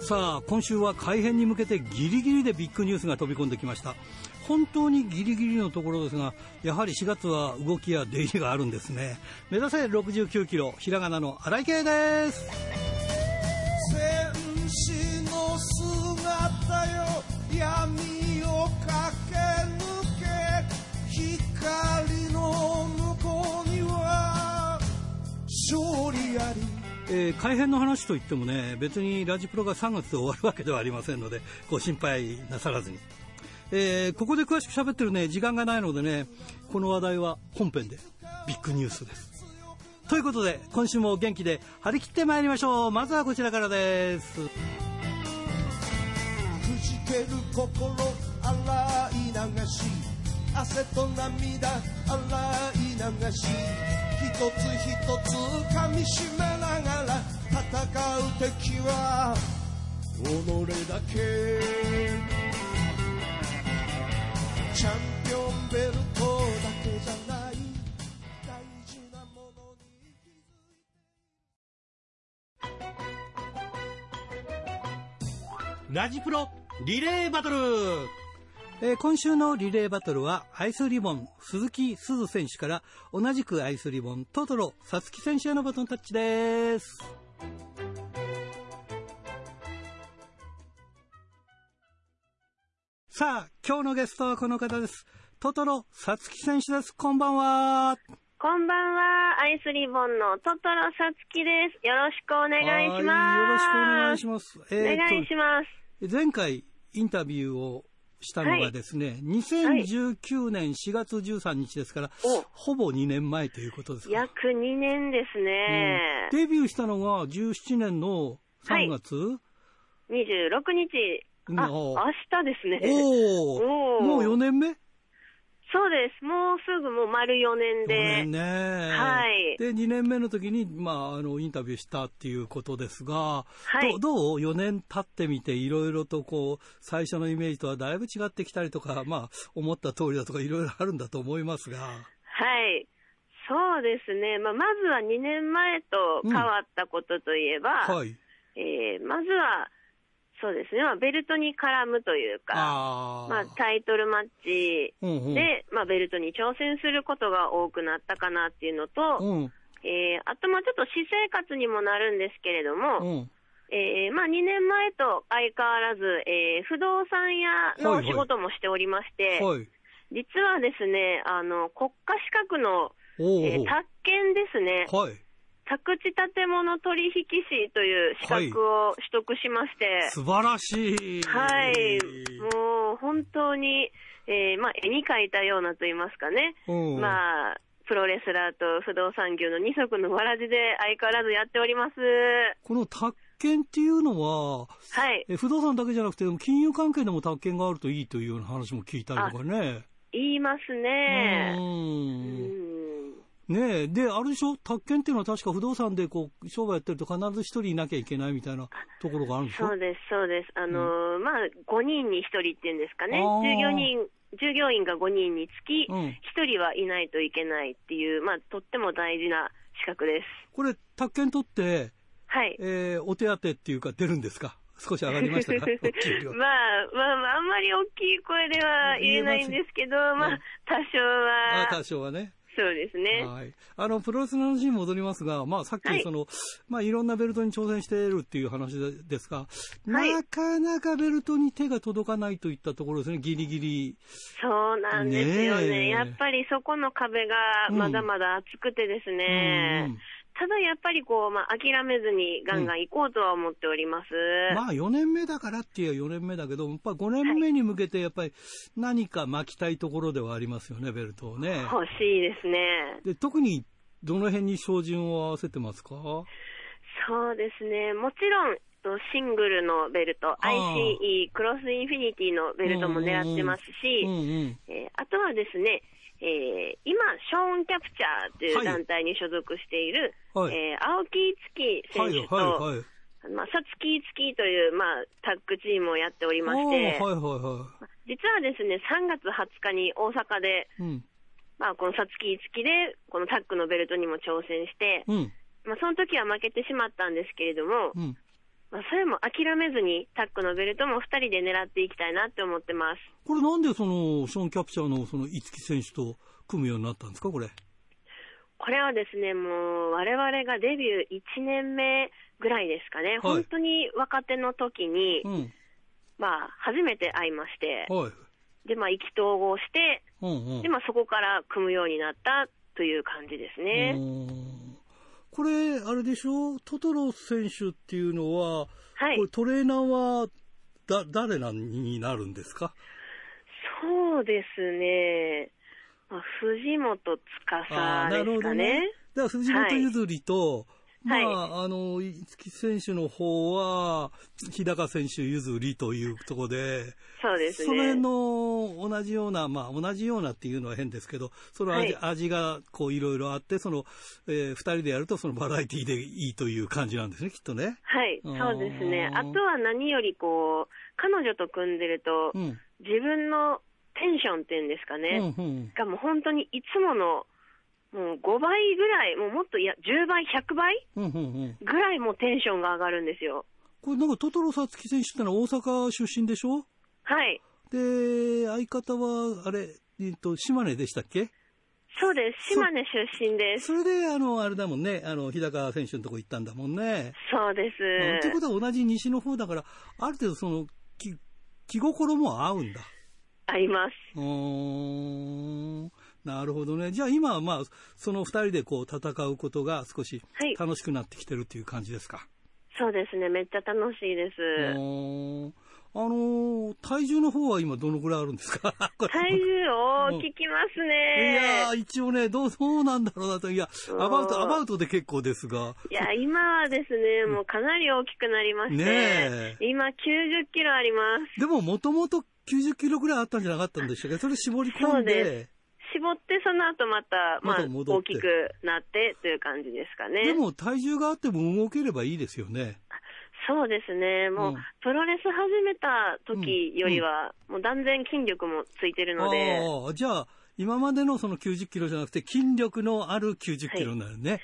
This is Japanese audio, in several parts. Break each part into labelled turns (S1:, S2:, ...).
S1: さあ今週は改編に向けてギリギリでビッグニュースが飛び込んできました。本当にギリギリのところですがやはり4月は動きや出入りがあるんですね。目指せ69キロひらがなの荒井圭です。改編の話といってもね別にラジプロが3月で終わるわけではありませんのでご心配なさらずに、えー、ここで詳しく喋ってるね時間がないのでねこの話題は本編でビッグニュースで。すということで今週も元気で張り切ってまいりましょう。まずはこちらからです。くじける心洗い流し。汗と涙洗い流し。つ一つ噛みしめながら戦う敵は己だけ。チャンピオンベルトだけじゃない。大事なものに気づいて。ラジプロリレーバトル。えー、今週のリレーバトルはアイスリボン鈴木鈴選手から同じくアイスリボントトロさつき選手へのバトンタッチです。さあ今日のゲストはこの方です。トトロさつき選手です。こんばんは。
S2: こんばんはアイスリボンのトトロさつきです。よろしくお願いします。
S1: よろしくお願いします、
S2: えー、お願いします。
S1: 前回インタビューをしたのがですね、はい、2019年4月13日ですから、ほぼ2年前ということですか？
S2: 約2年ですね、
S1: うん、デビューしたのが17年の3月、はい、
S2: 26日。あ、明日ですね。
S1: おお。もう4年目？
S2: そうです。もうすぐもう丸4年で。
S1: 4年ね。はい。で、2年目の時に、まあ、あの、インタビューしたっていうことですが、はい。どう ?4 年経ってみて、いろいろとこう、最初のイメージとはだいぶ違ってきたりとか、まあ、思った通りだとか、いろいろあるんだと思いますが。は
S2: い。そうですね。まあ、まずは2年前と変わったことといえば、うん、はい。えー、まずは、そうですね、まあ、ベルトに絡むというか、あまあ、タイトルマッチで、うんうん、まあ、ベルトに挑戦することが多くなったかなっていうのと、うん、えー、あと、まあ、ちょっと私生活にもなるんですけれども、うん、えー、まあ、2年前と相変わらず、えー、不動産屋の仕事もしておりまして、はいはい、実はですね、あの、国家資格の、えー、宅建ですね。はい宅地建物取引士という資格を取得しまして、はい、
S1: 素晴らしい。
S2: はい。もう本当に、えー、まあ、絵に描いたようなと言いますかね。まあ、プロレスラーと不動産業の二足のわらじで相変わらずやっております。
S1: この宅建っていうのは、
S2: はい。
S1: 不動産だけじゃなくて、金融関係でも宅建があるといいというような話も聞いたりとかね。
S2: 言いますね。
S1: うん。ねえ、で、あるでしょ、宅建っていうのは確か不動産でこう商売やってると必ず一人いなきゃいけないみたいなところがあるんでしょ？
S2: そうです、そうです。あのーうん、まあ、5人に1人っていうんですかね。従業員、従業員が5人につき、1人はいないといけないっていう、まあ、とっても大事な資格です。
S1: これ、宅建取って、はい。えー、お手当っていうか出るんですか？少し上がりましたか？
S2: まあ、まあ、あんまり大きい声では言えないんですけど、まあ、多少は。
S1: あ多少はね。
S2: そうですね。
S1: はい。あの、プロレスの話に戻りますが、まあ、さっきその、はい、まあ、いろんなベルトに挑戦しているっていう話ですが、はい、なかなかベルトに手が届かないといったところですね、ギリギリ。
S2: そうなんですよね。ねやっぱりそこの壁がまだまだ厚くてですね。うんうんただやっぱりこう、まあ、諦めずにガンガン行こうとは思っております。
S1: うん、まあ、4年目だからっていう4年目だけど、やっぱ5年目に向けてやっぱり何か巻きたいところではありますよね、ベルトをね。
S2: 欲しいですね。
S1: で、特にどの辺に照準を合わせてますか？
S2: そうですね。もちろん、シングルのベルト、ICE、クロスインフィニティのベルトも狙ってますし、うんうん、えー、あとはですね、えー、今、ショーンキャプチャーという団体に所属している、はい、えー、青木月選手と、はいはい、まあ、さつき月という、まあ、タッグチームをやっておりまして、はいはいはい、実はですね、3月20日に大阪で、うん、まあ、このさつきいつきで、このタックのベルトにも挑戦して、うん、まあ、その時は負けてしまったんですけれども、うん、まあ、それも諦めずに、タックのベルトも2人で狙っていきたいなって思ってます。
S1: これなんでその、ショーン・キャプチャーのその、五木選手と組むようになったんですか、これ。
S2: これはですね、もう、我々がデビュー1年目ぐらいですかね、はい、本当に若手の時に、うん、まあ、初めて会いまして、はい、で、まあ、意気投合して、うんうん、で、まあ、そこから組むようになったという感じですね。
S1: これ、あれでしょ？トトロ選手っていうのは、はい、これトレーナーはだ誰になるんですか？
S2: そうですね。まあ、藤本司ですかね。ね。
S1: だから藤本譲りと、はいまあ、あの、五木選手の方は、日高選手譲りというところで、
S2: そうですね。
S1: その辺の同じような、まあ、同じようなっていうのは変ですけど、その味はい、味がこういろいろあって、その、えー、二人でやるとそのバラエティーでいいという感じなんですね、きっとね。
S2: はい、そうですね。あとは何よりこう、彼女と組んでると、うん、自分のテンションっていうんですかね、うんうん、がもう本当にいつものもう5倍ぐらい、もうもっといや、10倍、100倍ぐらいもテンションが上がるんですよ。
S1: これなんかトトロサツキ選手ってのは大阪出身でしょ？
S2: はい。
S1: で、相方は、あれ、えっと、島根でしたっけ？
S2: そうです。島根出身です。
S1: それで、あの、あれだもんね、あの、日高選手のとこ行ったんだもんね。
S2: そうです。
S1: ということは同じ西の方だから、ある程度その、気、気心も合うんだ。
S2: 合います。
S1: うん。なるほどね。じゃあ今はまあ、その二人でこう戦うことが少し楽しくなってきてるっていう感じですか、はい、
S2: そうですね。めっちゃ楽しいです。
S1: あのー、体重の方は今どのぐらいあるんですか？
S2: 体重を聞きますね。
S1: いや一応ね、どう、そうなんだろうなと。いや、アバウト、アバウトで結構ですが。
S2: いや、今はですね、もうかなり大きくなりまして、ね今90キロありま
S1: す。でももともと90キロぐらいあったんじゃなかったんでしたっけ？それ絞り込んで。
S2: 絞って、その後また、まあ、大きくなってという感じですかね。
S1: でも、体重があっても動ければいいですよね。
S2: そうですね。もう、うん、プロレス始めた時よりは、うん、もう断然筋力もついてるので。
S1: ああ、じゃあ、今までのその90キロじゃなくて、筋力のある90キロになるね。はい、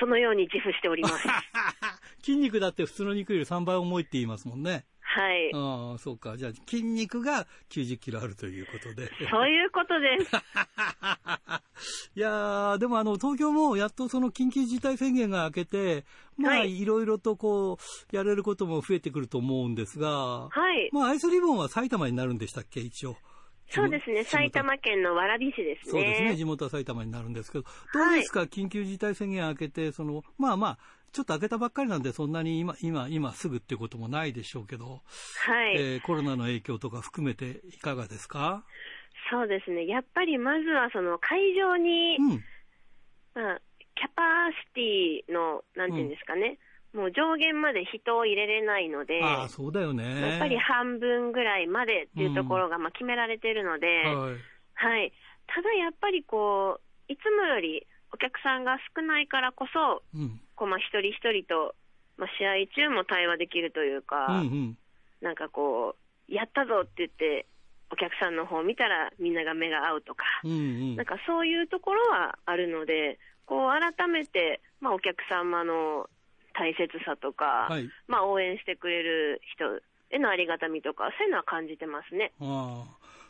S2: そのように自負しております。
S1: 筋肉だって普通の肉より3倍重いって言いますもんね。
S2: はい。
S1: ああ、そうか。じゃあ、筋肉が90キロあるということで。
S2: そういうことです。
S1: いやー、でもあの、東京もやっとその緊急事態宣言が明けて、まあ、いろいろとこう、やれることも増えてくると思うんですが、
S2: はい。
S1: まあ、アイスリボンは埼玉になるんでしたっけ、一応。
S2: そうですね、埼玉県の蕨市ですね。
S1: そうですね、地元は埼玉になるんですけど、どうですか、はい、緊急事態宣言明けて、その、まあまあ、ちょっと開けたばっかりなんで、そんなに今、今、今すぐっていうこともないでしょうけど、
S2: はい。
S1: えー、コロナの影響とか含めていかがですか？
S2: そうですね。やっぱりまずはその会場に、うん、まあ、キャパシティの、なんていうんですかね、うん、もう上限まで人を入れれないので、
S1: あそうだよね。
S2: やっぱり半分ぐらいまでっていうところがまあ決められているので、うん、はい、はい。ただやっぱりこう、いつもよりお客さんが少ないからこそ、うん、こうまあ一人一人と、まあ、試合中も対話できるというか、うんうん、なんかこう、やったぞって言って、お客さんの方を見たらみんなが目が合うとか、うんうん、なんかそういうところはあるので、こう改めて、まあ、お客様の大切さとか、はい、まあ、応援してくれる人へのありがたみとか、そういうのは感じてますね。
S1: あ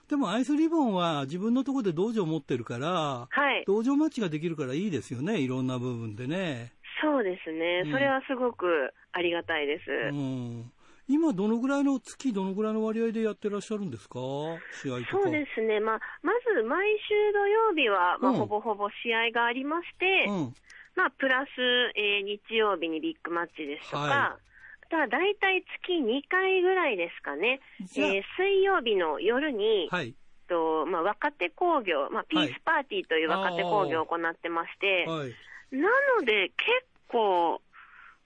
S1: でもアイスリボンは自分のところで道場持ってるから、はい、道場マッチができるからいいですよね、いろんな部分でね。
S2: そうですね、うん、それはすごくありがたいです。
S1: うん。今、どのぐらいの月、どのぐらいの割合でやってらっしゃるんですか、試合
S2: そうですね、まあ、まず毎週土曜日は、まあ、ほぼほぼ試合がありまして、うん、まあ、プラス、えー、日曜日にビッグマッチですとか、はい、ただ大体月2回ぐらいですかね、えー、水曜日の夜に、はい。とまあ、若手工業、まあ、ピースパーティーという若手工業を行ってまして、はい、なので結構、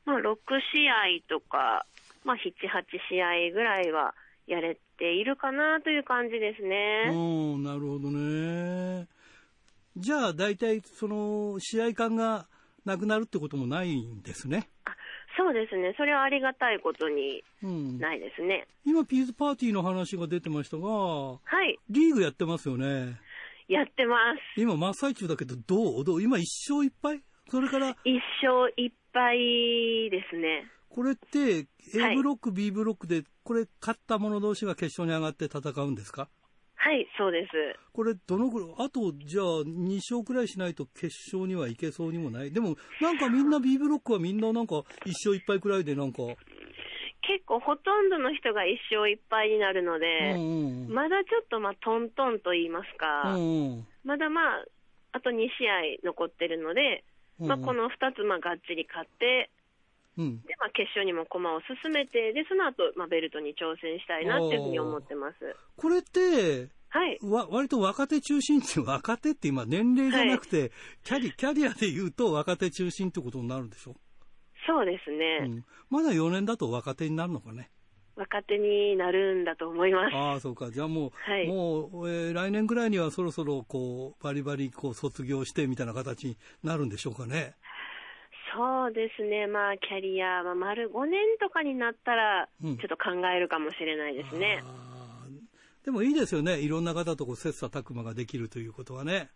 S2: まあ、6試合とか、まあ、7、8試合ぐらいはやれているかなという感じですね。
S1: うん、なるほどね。じゃあ、大体、その、試合感がなくなるってこともないんですね。
S2: あそうですね。それはありがたいことにないですね。
S1: うん、今、ピーズパーティーの話が出てましたが、
S2: はい。
S1: リーグやってますよね。
S2: やってま
S1: す。今真っ最中だけど、どう？どう？今一勝一敗？それから。
S2: 一勝一敗ですね。
S1: これって、A ブロック、はい、B ブロックで、これ、勝った者同士が決勝に上がって戦うんですか？
S2: はい、そうです。
S1: これ、どのぐらい、あと、じゃあ、2勝くらいしないと決勝にはいけそうにもない？でも、なんかみんな B ブロックはみんななんか、1勝1敗くらいでなんか。
S2: 結構、ほとんどの人が1勝1敗になるので、うんうん、まだちょっと、まあ、トントンと言いますか、うんうん、まだまあ、あと2試合残ってるので、まあ、この2つ、まあ、がっちり勝って、うん、でまあ、決勝にも駒を進めて、でその後、まあベルトに挑戦したいなっていうふうに思ってます。
S1: これって、はい、わ割と若手中心って若手って今、年齢じゃなくて、はい、キャリキャリアでいうと若手中心ってことになるんでしょ？
S2: そうですね、
S1: うん、まだ4年だと若手になるのかね。
S2: 若手になるんだと思います。
S1: ああ、そうか。じゃあもう、はい、もう、えー、来年ぐらいにはそろそろ、こう、バリバリ、こう、卒業してみたいな形になるんでしょうかね。
S2: そうですね、まあ、キャリアは丸5年とかになったら、ちょっと考えるかもしれないですね。
S1: うん、でもいいですよね、いろんな方とこう切磋琢磨ができるということはね。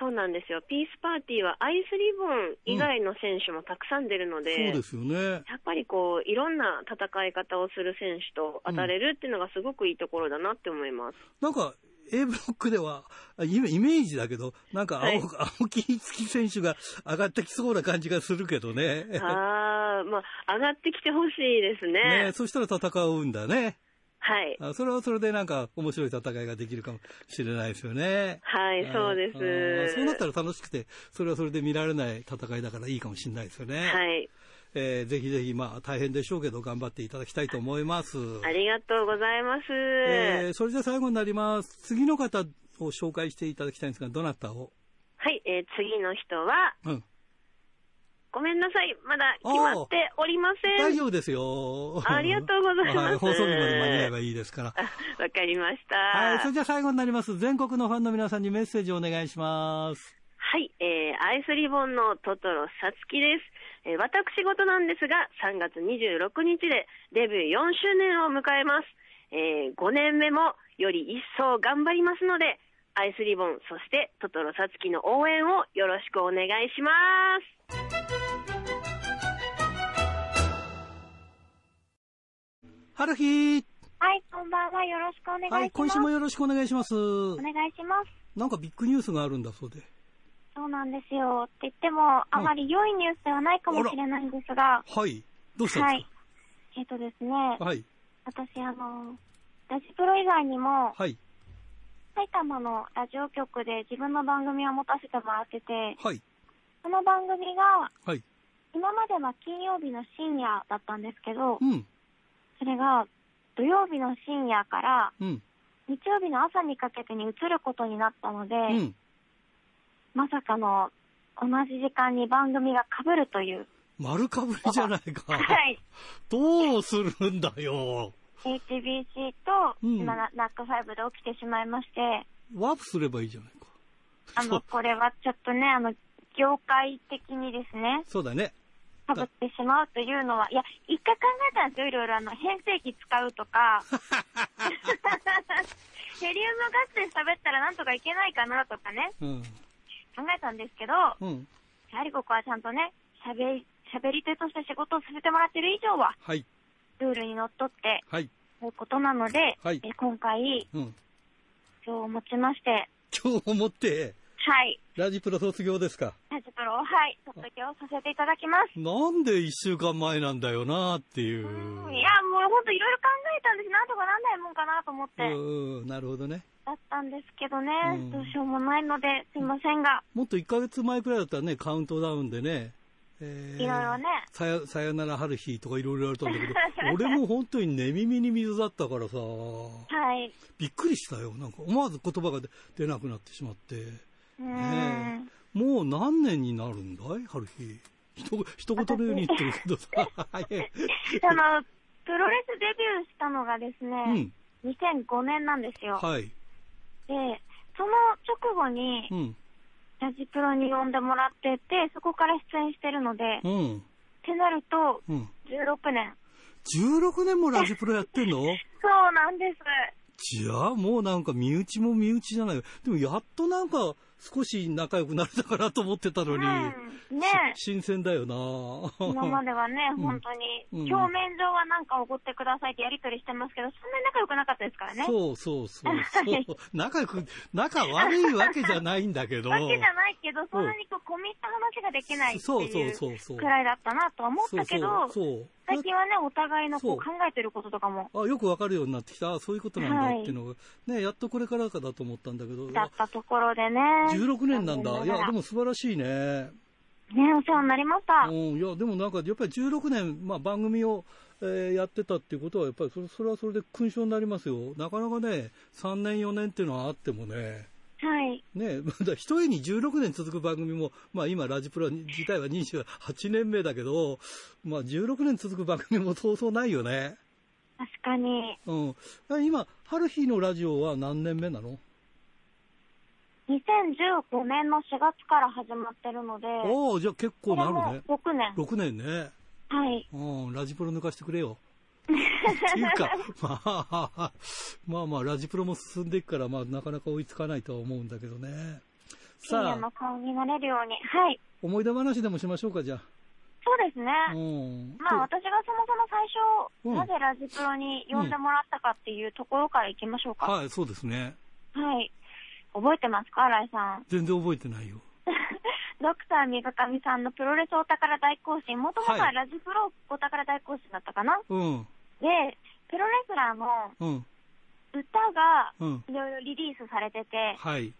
S2: そうなんですよ。ピースパーティーはアイスリボン以外の選手もたくさん出るので、
S1: うん、そうですよね。や
S2: っぱりこう、いろんな戦い方をする選手と当たれるっていうのがすごくいいところだなって思います。
S1: うん、なんか、A ブロックでは、イメージだけど、なんか青、はい、青木月選手が上がってきそうな感じがするけどね。
S2: ああ、まあ、上がってきてほしいですね。
S1: ねそしたら戦うんだね。
S2: はい。
S1: それはそれでなんか面白い戦いができるかもしれないですよね。
S2: はい、そうです。
S1: そうなったら楽しくて、それはそれで見られない戦いだからいいかもしれないですよね。
S2: はい。
S1: えー、ぜひぜひ、まあ、大変でしょうけど、頑張っていただきたいと思います。
S2: ありがとうございます。え
S1: ー、それじゃ最後になります。次の方を紹介していただきたいんですが、どなたを？
S2: はい、えー、次の人は、うん、ごめんなさい、まだ決まっておりません。
S1: 大丈夫ですよ。
S2: ありがとうございます。はい、
S1: 放送日まで間に合えばいいですから。
S2: わかりました。
S1: はい、それじゃ最後になります。全国のファンの皆さんにメッセージをお願いします。
S2: はい、えー、アイスリボンのトトロさつきです。えー、私事なんですが、3月26日でデビュー4周年を迎えます。えー、5年目もより一層頑張りますので、アイスリボン、そしてトトロさつきの応援をよろしくお願いします。
S1: 春日
S3: はい、こんばんは。よろしくお願いします。はい、
S1: 今週もよろしくお願いします。
S3: お願いします。
S1: なんかビッグニュースがあるんだそうで。
S3: そうなんですよ。って言っても、あまり良いニュースではないかもしれないんですが。
S1: はい。どうしたんですか？はい。
S3: えっ、ー、とですね。
S1: はい。
S3: 私、あの、ラジプロ以外にも、
S1: はい。
S3: 埼玉のラジオ局で自分の番組を持たせてもらってて、
S1: はい。
S3: その番組が、
S1: はい。
S3: 今までは金曜日の深夜だったんですけど、
S1: うん。
S3: それが土曜日の深夜から、
S1: うん。
S3: 日曜日の朝にかけてに移ることになったので、う
S1: ん。
S3: まさかの同じ時間に番組が被るという。
S1: 丸かぶりじゃないか。
S3: はい。
S1: どうするんだよ。
S3: HBC と、今、ナックファイブで起きてしまいまして。
S1: ワープすればいいじゃないか。
S3: あの、これはちょっとね、あの、業界的にですね。
S1: そうだね。
S3: かぶってしまうというのは、いや、一回考えたんですよ、いろいろ。あの、変声機使うとか。ヘリウムガスで喋ったらなんとかいけないかなとかね。
S1: うん。
S3: 考えたんですけど、
S1: うん、
S3: やはりここはちゃんとね、喋り、喋り手として仕事をさせてもらってる以上は、
S1: はい。
S3: ルールにのっとって、
S1: はい。
S3: ということなので、
S1: はい、
S3: え今回、
S1: うん、
S3: 今日をもちまして、
S1: 今日をもって、
S3: はい。
S1: ラジプロ卒業ですか？
S3: ラジプロ、はい、卒業させていただきます。
S1: なんで一週間前なんだよなっていう。
S3: ういや、もう本当いろいろ考えたんです。なんとかなんないもんかなと思って。
S1: うん、なるほどね。
S3: だったんですけどね、うん、どうしようもないので、すいませんが。
S1: もっと1ヶ月前くらいだったらね、カウントダウンでね、
S3: えー、いろいろね。
S1: さや、さよなら春日とかいろいろあったんだけど、俺も本当に寝耳に水だったからさ、
S3: はい。
S1: びっくりしたよ。なんか思わず言葉が出なくなってしまって。ねもう何年になるんだい？春日。ひと、一言のように言ってるけどさ。
S3: あの、プロレスデビューしたのがですね、うん、2005年なんですよ。
S1: はい。
S3: で、その直後に、
S1: うん、
S3: ラジプロに呼んでもらってて、そこから出演してるので、
S1: うん、
S3: ってなると、うん、16年。
S1: 16年もラジプロやってんの？
S3: そうなんです。
S1: じゃあもうなんか身内も身内じゃない。でもやっとなんか、少し仲良くなれたかなと思ってたのに、うん、ね。新鮮だよな。
S3: 今まではね、本当に、表面上はなんかおごってくださいってやりとりしてますけど、そんなに仲良くなかったですからね。
S1: そうそうそうそう。仲良く、仲悪いわけじゃないんだけど。
S3: わけじゃないけど、そんなにこう、込み入った話ができないっていうくらいだったなとは思ったけど、そうそう最近はね、お互いのこう考えてることとかも。
S1: あ、よくわかるようになってきた。そういうことなんだっていうのが、はい、ね、やっとこれからかだと思ったんだけど。
S3: だったところでね。
S1: 16年なんだ。いや、でも素晴らしいね。ね、
S3: お世話になりました。
S1: うん、いや、でもなんか、やっぱり16年、まあ番組を、えー、やってたっていうことは、やっぱりそれそれはそれで勲章になりますよ。なかなかね、3年4年っていうのはあってもね、
S3: はい。
S1: ね まだ一重に16年続く番組も、まあ今、ラジプロ自体は28年目だけど、まあ16年続く番組もそうそうないよね。
S3: 確かに。
S1: うん。今、春日のラジオは何年目なの
S3: ？2015年の4月から始まってるので。
S1: おおじゃあ結構なるね。
S3: 6年。
S1: 6年ね。
S3: はい。
S1: うん、ラジプロ抜かしてくれよ。っていうか、まあ、まあまあ、ラジプロも進んでいくから、まあ、なかなか追いつかないとは思うんだけどね。
S3: さあ。の顔になれるように。はい。
S1: 思い出話でもしましょうか、じゃあ。
S3: そうですね。うん、まあ、私がそもそも最初、うん、なぜラジプロに呼んでもらったかっていうところからいきましょうか。
S1: うん、はい、そうですね。
S3: はい。覚えてますか、新井さん？
S1: 全然覚えてないよ。
S3: ドクター三上さんのプロレスお宝大行進、もともとはラジプロお宝大行進だったかな、
S1: うん。
S3: で、プロレスラーの歌がいろいろリリースされてて、
S1: はい。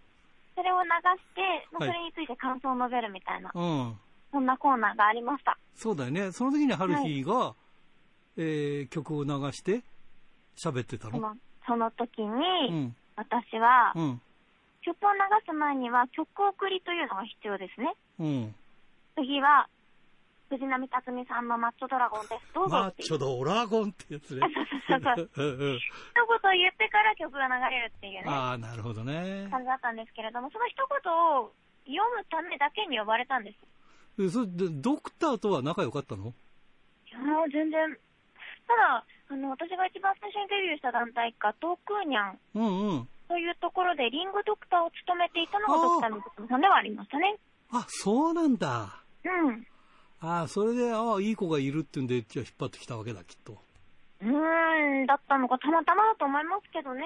S3: それを流して、それについて感想を述べるみたいな、
S1: うん。
S3: そんなコーナーがありました。
S1: そうだよね。その時にハルヒーが、はい、えー、曲を流して喋ってたの？
S3: そのその時に、うん、私は、うん、曲を流す前には曲送りというのが必要ですね。
S1: うん。
S3: 次は、藤波辰巳さんのマッチョドラゴンです。どうぞ
S1: マッチョドラゴンってやつね。
S3: そうそうそう。一言言ってから曲が流れるっていうね。
S1: ああ、なるほどね。
S3: 感じだったんですけれども、その一言を読むためだけに呼ばれたんです。
S1: え、それで、ドクターとは仲良かったの？い
S3: や、全然。ただ、あの、私が一番最初にデビューした団体、ガトークーニャン。
S1: うんうん。
S3: というところで、リングドクターを務めていたのがドクターのさんではありましたね。
S1: あ、そうなんだ。
S3: うん。
S1: ああ、それで、ああ、いい子がいるっていうんで、じゃあ引っ張ってきたわけだ、きっと。
S3: うーん、だったのか、たまたまだと思いますけどね。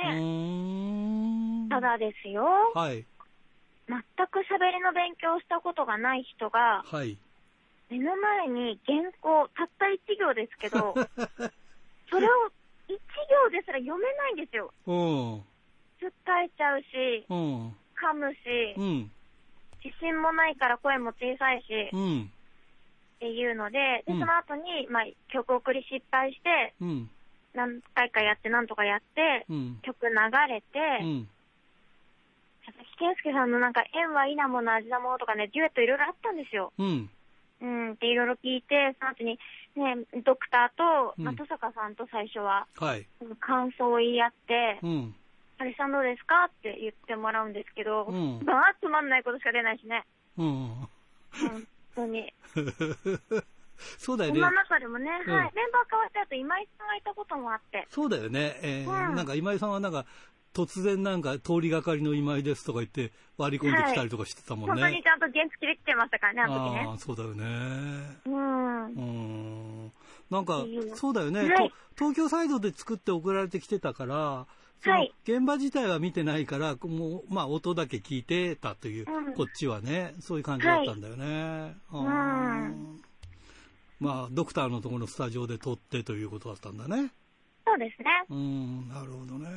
S3: ただですよ。
S1: はい。
S3: 全く喋りの勉強をしたことがない人が、
S1: はい。
S3: 目の前に原稿、たった1行ですけど、それを1行ですら読めないんですよ。
S1: うん。
S3: つっかえちゃうし、
S1: うん。
S3: 噛むし、
S1: うん。
S3: 自信もないから声も小さいし、
S1: うん。
S3: っていうので、で、その後に、まあ、曲送り失敗して、
S1: うん、
S3: 何回かやって、なんとかやって、
S1: うん、
S3: 曲流れて、うん、佐々木健介さんのなんか、縁はいいなもの、味なものとかね、デュエットいろいろあったんですよ。
S1: うん。
S3: うん、っていろいろ聞いて、その後に、ね、ドクターと、まあ、登坂さんと最初は、
S1: はい。
S3: 感想を言い合って、
S1: うん。
S3: あれさんどうですか？って言ってもらうんですけど、うん、まあ、つまんないことしか出ないしね。
S1: うん。
S3: 本当に。
S1: そうだよね。
S3: その中でもね、うん、はい。メンバー変わった後、今井さんがいたこともあって。
S1: そうだよね。えー、うん、なんか今井さんはなんか、突然なんか通りがかりの今井ですとか言って割り込んできたりとかしてたもんね。
S3: はい、本当にちゃんと原付で来てましたからね、あの時ね。
S1: ああ、そうだよね。
S3: うん。う
S1: ん。なんか、そうだよね、はい、東京サイドで作って送られてきてたから、はい、現場自体は見てないから、もう、まあ、音だけ聞いてたという、うん、こっちはね、そういう感じだったんだよね。
S3: はい、うん。
S1: まあ、ドクターのところのスタジオで撮ってということだったんだね。
S3: そうですね。
S1: うん、なるほどね。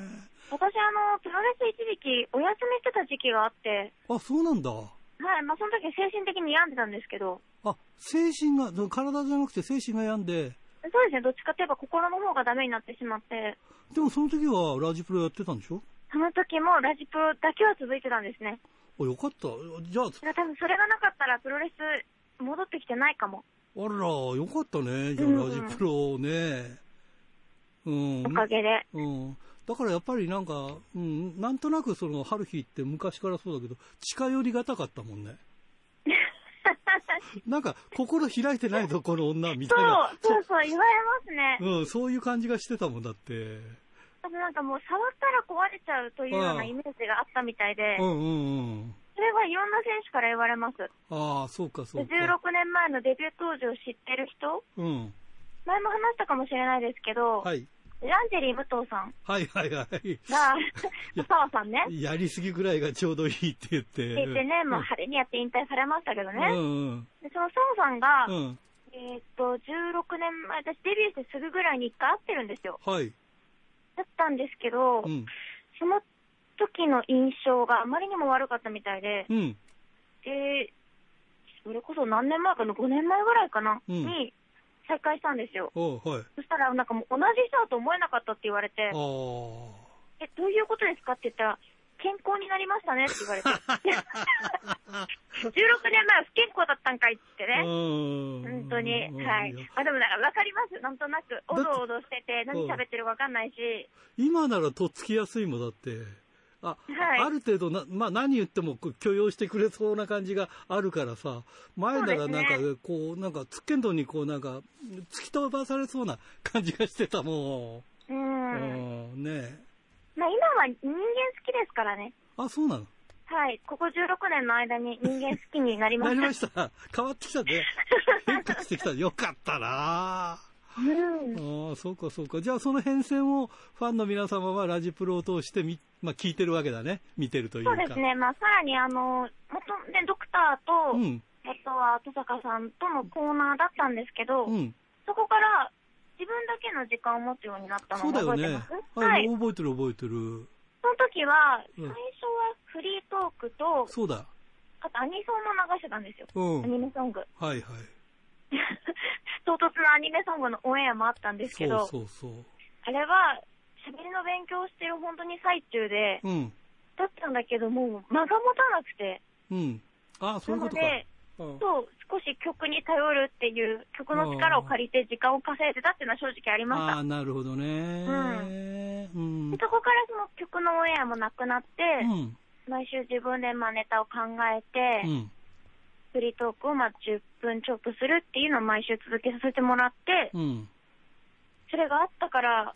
S3: 私、あの、プロレス一時期お休みしてた時期があって。
S1: あ、そうなんだ。はい、
S3: まあ、その時精神的に病んでたんですけど。
S1: あ、精神が、体じゃなくて精神が病んで。
S3: そうですね、どっちかといえば心の方がダメになってしまって。
S1: でもその時はラジプロやってたんでしょ？
S3: その時もラジプロだけは続いてたんですね。
S1: あ、よかった。じゃあ。い
S3: や、多分それがなかったらプロレス戻ってきてないかも。
S1: あら、よかったね。じゃあラジプロね。うん、
S3: おかげで。
S1: うん。だからやっぱりなんか、うん、なんとなくその、春日って昔からそうだけど、近寄りがたかったもんね。なんか、心開いてないぞ、この女、みたいな。
S3: そう、そうそう、言われますね。
S1: うん、そういう感じがしてたもんだって。
S3: なんかもう触ったら壊れちゃうというようなイメージがあったみたいで、うんうんうん、それはいろんな選手から言われます。
S1: ああ、そうかそうか。
S3: 16年前のデビュー当時を知ってる人、うん、前も話したかもしれないですけど、はい、ランジェリー武藤さん。
S1: はいはいはい。
S3: が、澤さんね。
S1: やりすぎぐらいがちょうどいいって言って。
S3: って言ってね、もう派手にやって引退されましたけどね。うんうん、でその澤さんが、うん、えっと、16年前、私デビューしてすぐぐらいに一回会ってるんですよ。はい。だったんですけど、うん、その時の印象があまりにも悪かったみたいで、うん、で、それこそ何年前かの5年前ぐらいかな、に、再開したんですよ。はい、そしたら、なんかもう同じ人だと思えなかったって言われて、え、どういうことですかって言ったら、健康になりましたねって言われて。16年前は不健康だったんかいってね。本当に。はい。あ、でもなんかわかります。なんとなく、おどおどしてて、何喋ってるかわかんないし。
S1: 今ならとっつきやすいもんだって。あ、はい、ある程度な、まあ何言っても許容してくれそうな感じがあるからさ、前ならなんか、ね、こう、なんか、つっけんどにこうなんか、突き飛ばされそうな感じがしてたもん。うん。うん、ね
S3: まあ今は人間好きですからね。
S1: あ、そうなの？
S3: はい。ここ16年の間に人間好きになりました。
S1: なりました。変わってきたね。変化してきた。よかったなうん、ああ、そうかそうか。じゃあその変遷をファンの皆様はラジプロを通してみ、まあ聞いてるわけだね。見てるというか。
S3: そうですね。まあさらにあの、元ね、ドクターと、うん、あとは戸坂さんとのコーナーだったんですけど、うん、そこから自分だけの時間を持つようになったのを覚えてます、
S1: そうだよね。はい、覚えてる覚えてる。
S3: その時は、最初はフリートークと、
S1: そうだ。
S3: あとアニソンも流してたんですよ。うん、アニメソング。
S1: はいはい。
S3: 唐突なアニメソングのオンエアもあったんですけど、そうそうそうあれは、喋りの勉強してる本当に最中で、うん、だったんだけども、間が持たなくて。
S1: うん。ああ、そういうことか。
S3: なので、そう、少し曲に頼るっていう、曲の力を借りて時間を稼いでたっていうのは正直ありました。あ
S1: あ、なるほどね。
S3: うん。でそこからその曲のオンエアもなくなって、うん、毎週自分でまあネタを考えて、うん、フリートークをまあ10分ちょっとするっていうのを毎週続けさせてもらって、うん、それがあったから、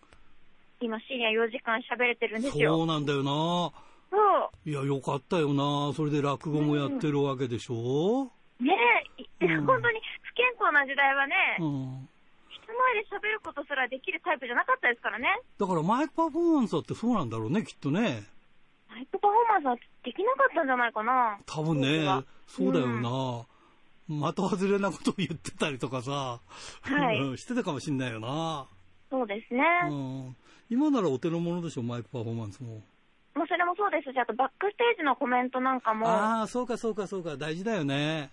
S3: 今深夜4時間喋れてるんですよ。
S1: そうなんだよな。
S3: そう。
S1: いや、よかったよな。それで落語もやってるわけでしょ、
S3: うんねえ、うん、本当に不健康な時代はね、うん、人前で喋ることすらできるタイプじゃなかったですからね。
S1: だからマイクパフォーマンスだってそうなんだろうね、きっとね。
S3: マイクパフォーマンスはできなかったんじゃないかな。
S1: 多分ね、そうだよな。うん、的外れなことを言ってたりとかさ、はい、してたかもしんないよな。
S3: そうですね。
S1: うん、今ならお手の物でしょ、マイクパフォーマンスも。
S3: もうそれもそうですし、あとバックステージのコメントなんかも。
S1: ああ、そうかそうかそうか、大事だよね。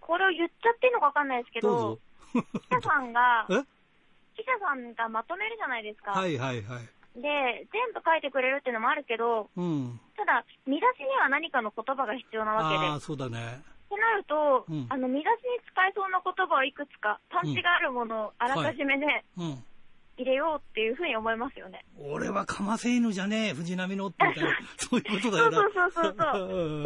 S3: これを言っちゃっていいのかわかんないですけど、記者さんが、記者さんがまとめるじゃないですか。
S1: はいはいはい。
S3: で、全部書いてくれるっていうのもあるけど、うん、ただ、見出しには何かの言葉が必要なわけで。
S1: ああ、そうだね。
S3: ってなると、うん、あの、見出しに使えそうな言葉をいくつか、パンチがあるものをあらかじめね、うんはい、入れようっていうふうに思いますよね。
S1: 俺はかませ犬じゃねえ、藤波のってみたいな、そういうことだよ
S3: な。そうそうそうそう。キ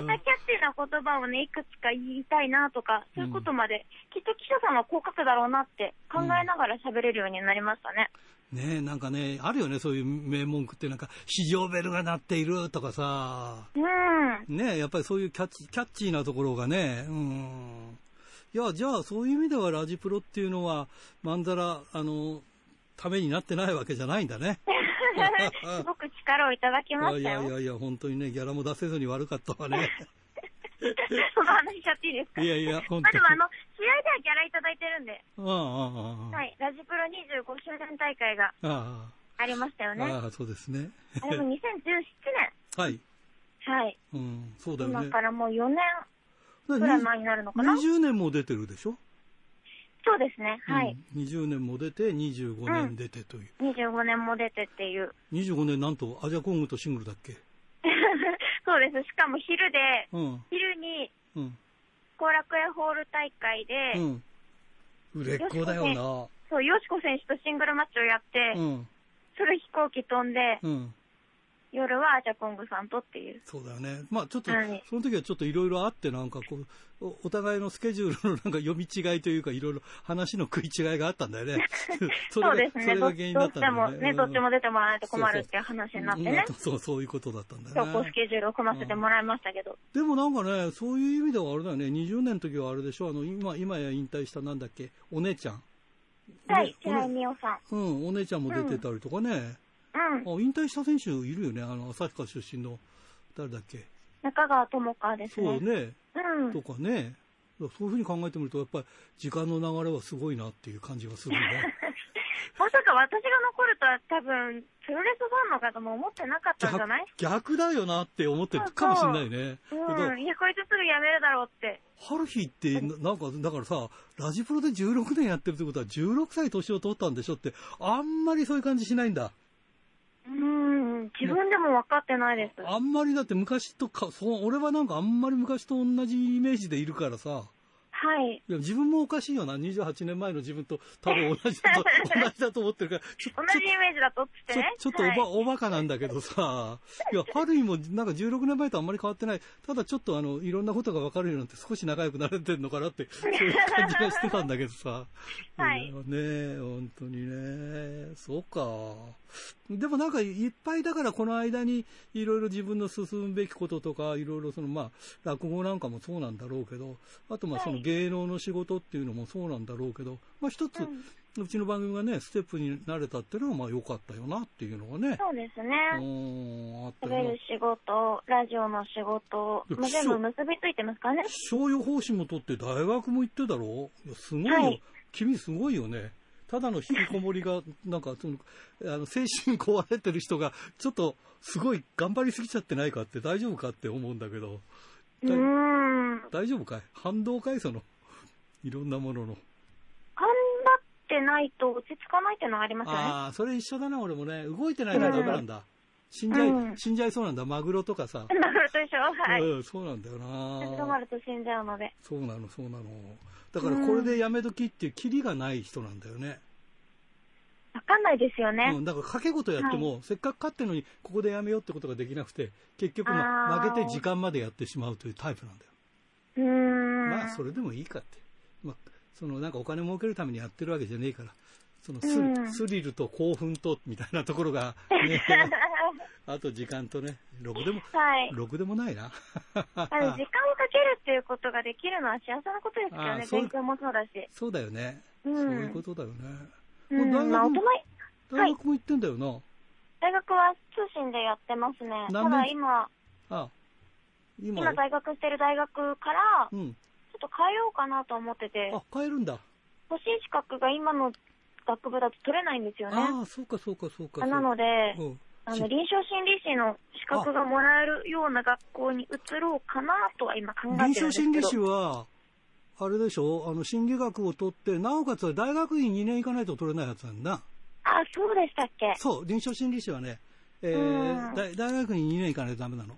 S3: ャッチーな言葉をね、いくつか言いたいなとか、そういうことまで、うん、きっと記者さんはこう書くだろうなって考えながら喋れるようになりましたね。
S1: うん、ねえ、なんかね、あるよね、そういう名文句って、なんか、市場ベルが鳴っているとかさ。うん。ねえ、やっぱりそういうキャッチキャッチーなところがね、うん。いや、じゃあ、そういう意味ではラジプロっていうのは、まんざら、あの、ためになってないわけじゃないんだね。
S3: すごく力をいただきました
S1: よ。いやいやいや、本当にね、ギャラも出せずに悪かったわね。
S3: その話しちゃっていいですか？
S1: いやいや、
S3: 本当に。まあでもあの、試合ではギャラいただいてるんで。ああ、ああ、はい。ラジプロ25周年大会がありましたよね。
S1: ああ、そうですね。
S3: あれも2017年。
S1: はい。
S3: はい。
S1: うん、そうだよね。
S3: 今からもう4年ぐらい前になるのかな
S1: ？20年も出てるでしょ？
S3: そうですね、はい。
S1: うん、20年も出て、25年出てという。
S3: うん、25年も出てっていう。
S1: 25年なんとアジアコングとシングルだっけ？
S3: そうです。しかも昼で、うん、昼に、後楽園ホール大会で、
S1: 売れっ子だよな。
S3: そう、よしこ選手とシングルマッチをやって、それ飛行機飛んで、夜はアジャコングさんとっていう。
S1: そうだよね。まあちょっと、はい、その時はちょっといろいろあって、なんかこうお、お互いのスケジュールのなんか読み違いというか、いろいろ話の食い違いがあったんだよね。
S3: そそうですね。それが原因だったんだよね。どっちもね、どっちも出てもらわないと困るっていう話になってね。
S1: そう、そういうことだったんだよ
S3: ね。今日スケジュールを組ませてもらいましたけど。
S1: でもなんかね、そういう意味ではあれだよね、20年の時はあれでしょ、あの、今、今や引退したなんだっけ、お姉ちゃん。
S3: はい、千みおさ
S1: ん。うん、お姉ちゃんも出てたりとかね。うん。あ、引退した選手いるよね。あの、旭川出身の、誰だっけ？
S3: 中川智香です
S1: ね。そうね。うん。とかね。そういうふうに考えてみると、やっぱり時間の流れはすごいなっていう感じがするね。
S3: まさか私が残るとは多分、プロレスファンの方も思ってなかったんじゃない？
S1: 逆だよなって思ってるかもしれないね。
S3: そうん。いや、こいつすぐ辞めるだろうって。
S1: ハルヒって、なんか、だからさ、ラジプロで16年やってるってことは16歳年を取ったんでしょって、あんまりそういう感じしないんだ。
S3: うん、自分でも分かってないです。
S1: あんまりだって昔とか、そう、俺はなんかあんまり昔と同じイメージでいるからさ。
S3: はい。い
S1: や、自分もおかしいよな。28年前の自分と多分同じだと、同じだと思ってるから。
S3: 同じイメージだとってね。
S1: ちょっとおば、はい、おバカなんだけどさ。いや、春にもなんか16年前とあんまり変わってない。ただちょっとあの、いろんなことが分かるようになって少し仲良くなれてるのかなって、そういう感じがしてたんだけどさ。
S3: はい。
S1: ね本当にね。そうか。でもなんかいっぱいだからこの間にいろいろ自分の進むべきこととか、いろいろそのまあ、落語なんかもそうなんだろうけど、あとまあその芸能の仕事っていうのもそうなんだろうけど、まあ一つ、うちの番組がね、ステップになれたっていうのはまあ良かったよなっていうのがね。
S3: そうですね。うん、あったよ。る仕事、ラジオの仕事、まあ、全部結びついてますかね。
S1: 気象予報士も取って大学も行ってだろうすごいよ、はい、君すごいよね。ただの引きこもりが、なんか、その、あの、精神壊れてる人が、ちょっと、すごい頑張りすぎちゃってないかって大丈夫かって思うんだけど。大丈夫かい？反動かい？その、いろんなものの。頑
S3: 張ってないと落ち着かないっていうのがありますよね。あ
S1: あ、それ一緒だな、俺もね。動いてないとダメなんだ。死んじゃい、うん、死んじゃいそうなんだ。マグロとかさ。
S3: マグロと一緒はい。
S1: うん、そうなんだよな。
S3: 止まると死んじゃうので。
S1: そうなの、そうなの。だからこれでやめ時っていうキリがない人なんだよね。
S3: わかんないですよね。
S1: うん、だから掛け事やっても、はい、せっかく勝ってるのに、ここでやめようってことができなくて、結局、ま負けて時間までやってしまうというタイプなんだよ。
S3: うん。
S1: まあ、それでもいいかって。まあ、その、なんかお金儲けるためにやってるわけじゃねえから。そのス,、スリルと興奮と、みたいなところが、ね、あと時間とね、ろくでも、はい、ろくでもないな。
S3: 時間をかけるっていうことができるのは幸せなことですよね、勉強もそうだし。
S1: そうだよね。うん、そういうことだよね。
S3: うん、大学も、
S1: 大学も行ってんだよな、はい、
S3: 大学は通信でやってますね。ただ今、
S1: あ
S3: 今、今在学してる大学から、うん、ちょっと変えようかなと思ってて。
S1: あ、変えるんだ。
S3: 欲しい資格が今の学部だと取れないんですよね。
S1: ああ、そうかそうかそうか。
S3: なので、うん、あの、臨床心理士の資格がもらえるような学校に移ろうかなとは今考えてるんですけど。臨床心理
S1: 士は、あれでしょ？あの、心理学を取って、なおかつ大学院2年行かないと取れないやつなんだ。
S3: あ、そうでしたっけ？
S1: そう、臨床心理士はね、えー、大大学院2年行かないとダメなの。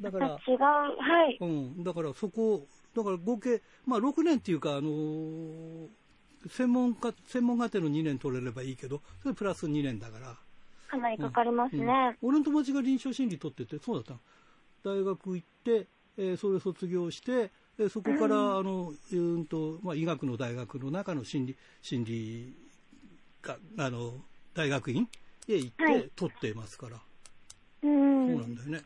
S1: だから、違う、
S3: はい。
S1: うん、だからそこ、だから合計、まあ6年っていうか、あのー、専門家、専門家庭の2年取れればいいけど、それプラス2年だから。
S3: かなりかかりますね。うん、
S1: 俺の友達が臨床心理取ってて、そうだった大学行って、えー、それ卒業して、でそこから、あの、うんと、まあ、医学の大学の中の心理、心理が、あの、大学院へ行って取ってますから。はい、そうなんだよね。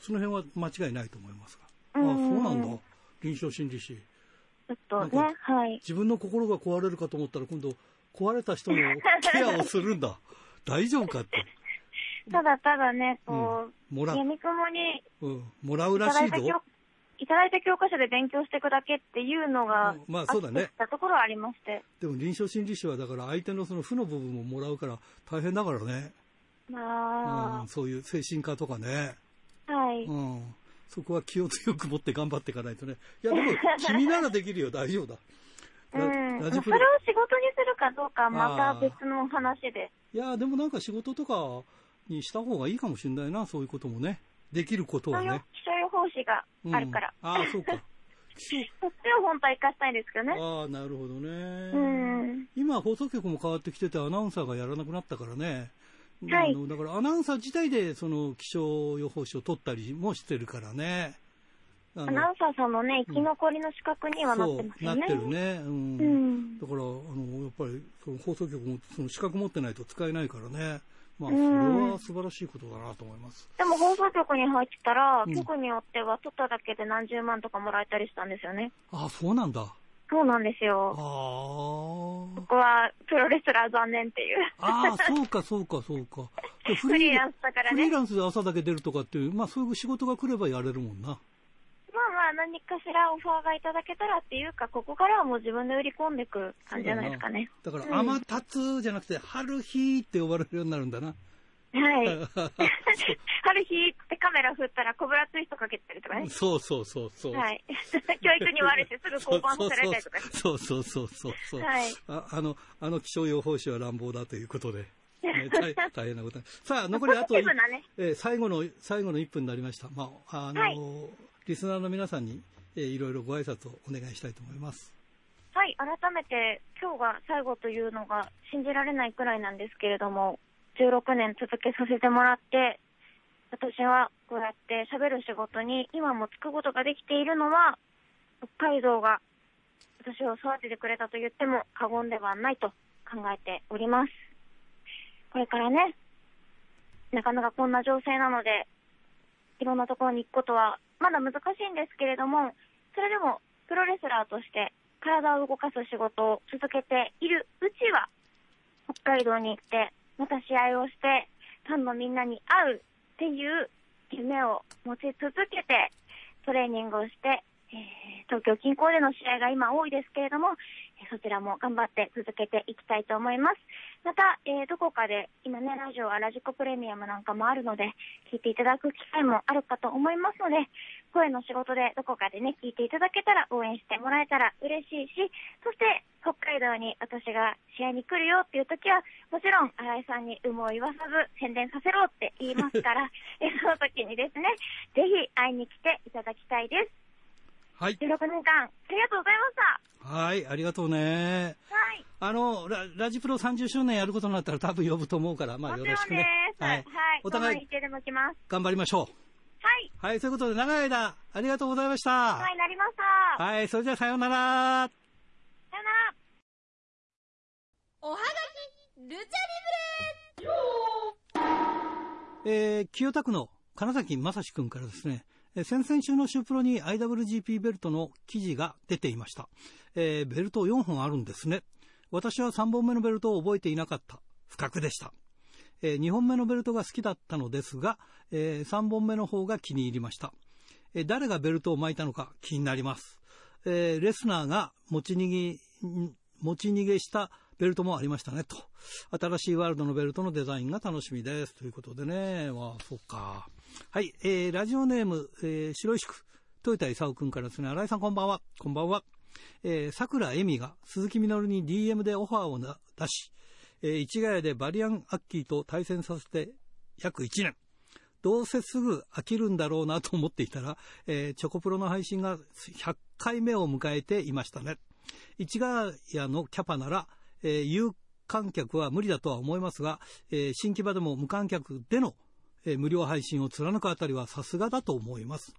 S1: その辺は間違いないと思いますが。ああ、そうなんだ。臨床心理士。
S3: ちょっとね、はい。
S1: 自分の心が壊れるかと思ったら、今度、壊れた人のケアをするんだ。大丈夫かって。
S3: ただただね、こう、うん、もら闇雲に、
S1: うん、もらうらしいぞ。
S3: いただいた教科書で勉強していくだけっていうのが、
S1: まあそうだね。
S3: たところはありまして。
S1: でも臨床心理士はだから相手のその負の部分ももらうから大変だからね。
S3: まあ、
S1: うん、そういう精神科とかね。
S3: はい。
S1: うん。そこは気を強く持って頑張っていかないとね。いや、でも、君ならできるよ、大丈夫だ。
S3: うん、それを仕事にするかどうかまた別の話で。
S1: いや、でもなんか仕事とかにした方がいいかもしれないな、そういうこともね。できることはね。
S3: 気象予報士があるから。
S1: うん、ああ、そうか。
S3: そ っちを本当は生かしたいんですけどね。
S1: ああ、なるほどね。
S3: うん。
S1: 今放送局も変わってきててアナウンサーがやらなくなったからね。はい、だからアナウンサー自体でその気象予報士を取ったりもしてるからね。
S3: アナウンサーさんのね、生き残りの資格にはなってますよね。なってるね。
S1: うん。うん、だから、あの、やっぱり、その放送局も、その資格持ってないと使えないからね。まあ、それは素晴らしいことだなと思います。
S3: でも放送局に入ってたら、うん、局によっては取っただけで何十万とかもらえたりしたんですよね。
S1: ああ、そうなんだ。
S3: そうなんですよ。ああ。ここはプロレスラー残念っていう。
S1: ああ、そうか、そうか、そうか。
S3: フリーランスだからね。
S1: フリーランスで朝だけ出るとかっていう、まあそういう仕事が来ればやれるもんな。
S3: まあまあ何かしらオファーがいただけたらっていうか、ここからはもう自分で売り込んでいく感じじゃないですかね。
S1: だから、天達じゃなくて、春日って呼ばれるようになるんだな。
S3: はい。春日ってカメラ振ったらコブラツイストかけてるとかね。
S1: そうそうそうそう。
S3: はい。教育に悪いし、すぐ交番されたりとか。
S1: そうそうそうそうそう。はい。ああの、あの気象予報士は乱暴だということで。ね、大大変なこと。さあ、残りあと、ね、えー、最後の、最後の1分になりました。まあ、あのーはいリスナーの皆さんに、えー、いろいろご挨拶をお願いしたいと思います。
S3: はい、改めて今日が最後というのが信じられないくらいなんですけれども、16年続けさせてもらって、私はこうやって喋る仕事に今もつくことができているのは、北海道が私を育ててくれたと言っても過言ではないと考えております。これからね、なかなかこんな情勢なので、いろんなところに行くことはまだ難しいんですけれども、それでもプロレスラーとして体を動かす仕事を続けているうちは、北海道に行って、また試合をして、ファンのみんなに会うっていう夢を持ち続けて、トレーニングをして、えー、東京近郊での試合が今多いですけれども、そちらも頑張って続けていきたいと思います。また、えー、どこかで、今ね、ラジオはラジコプレミアムなんかもあるので、聞いていただく機会もあるかと思いますので、声の仕事でどこかでね、聞いていただけたら応援してもらえたら嬉しいし、そして、北海道に私が試合に来るよっていう時は、もちろん新井さんに有無を言わさず宣伝させろって言いますから、え その時にですね、ぜひ会いに来ていただきたいです。
S1: はい。
S3: 16年間、ありがとうございました。
S1: はい、ありがとうね。
S3: はい。
S1: あの、ララジプロ30周年やることになったら多分呼ぶと思うから、まあよろしくね。
S3: はい。はい。お互い、
S1: 頑張りましょう。
S3: はい。
S1: はい、そういうことで長い間、ありがとうございました。
S3: はい、なりまし
S1: た。はい、それじゃあさようなら。
S3: さようなら。
S4: おはがき、ルチャリブ
S1: レえー、清田区の金崎正史君からですね、先々週のシュープロに IWGP ベルトの記事が出ていました。えー、ベルト4本あるんですね。私は3本目のベルトを覚えていなかった。不覚でした。えー、2本目のベルトが好きだったのですが、えー、3本目の方が気に入りました。えー、誰がベルトを巻いたのか気になります。えレスナーが持ち逃げ、持ち逃げしたベルトもありましたね、と。新しいワールドのベルトのデザインが楽しみです。ということでね、わあ、そっか。はい、えー、ラジオネーム、えー、白石区、豊田勲君からですね、新井さんこんばんは。こんばんは。えー、桜恵美が鈴木みのるに DM でオファーを出し、えー、市ヶ谷でバリアン・アッキーと対戦させて約1年。どうせすぐ飽きるんだろうなと思っていたら、えー、チョコプロの配信が100回目を迎えていましたね。市ヶ谷のキャパなら、えー、有観客は無理だとは思いますが、えー、新木場でも無観客でのえ無料配信を貫くあたりはさすがだと思います。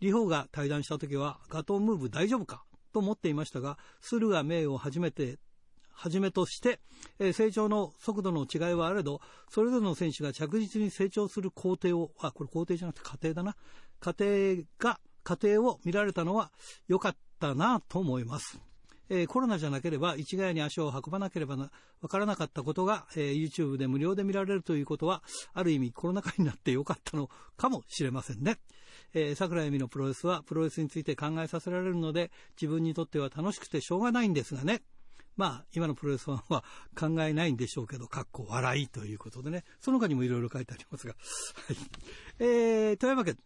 S1: リホが対談した時はガトームーブ大丈夫かと思っていましたが、駿河明を初めて、はじめとして、え成長の速度の違いはあれど、それぞれの選手が着実に成長する工程を、あ、これ工程じゃなくて過程だな。過程が、過程を見られたのは良かったなと思います。えー、コロナじゃなければ市ヶ谷に足を運ばなければわからなかったことが、えー、YouTube で無料で見られるということは、ある意味コロナ禍になってよかったのかもしれませんね。えー、桜井美のプロレスはプロレスについて考えさせられるので、自分にとっては楽しくてしょうがないんですがね。まあ、今のプロレスファンは考えないんでしょうけど、かっこ笑いということでね、その他にもいろいろ書いてありますが。はい。えー、富山県、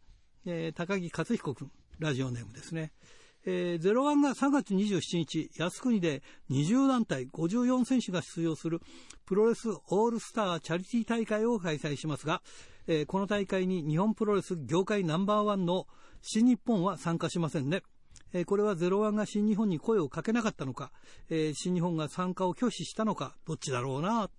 S1: えー、高木克彦君、ラジオネームですね。えー、01が3月27日、靖国で20団体54選手が出場するプロレスオールスターチャリティー大会を開催しますが、えー、この大会に日本プロレス業界ナンバーワンの新日本は参加しませんね。えー、これは01が新日本に声をかけなかったのか、えー、新日本が参加を拒否したのか、どっちだろうな。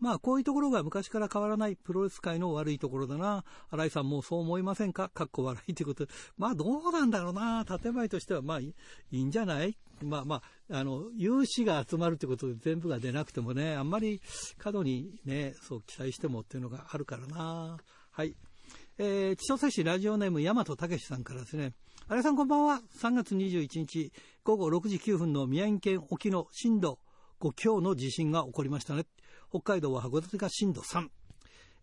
S1: まあ、こういうところが昔から変わらないプロレス界の悪いところだな。新井さんもそう思いませんか？かっこ笑いということで。まあ、どうなんだろうな。建前としては、まあいいんじゃない？まあまあ、あの、有志が集まるということで全部が出なくてもね、あんまり過度にね、そう期待してもっていうのがあるからな。はい。えー、千歳市ラジオネーム大和武さんからですね。新井さんこんばんは。3月21日午後6時9分の宮城県沖の震度5強の地震が起こりましたね。北海道は函館が震度3。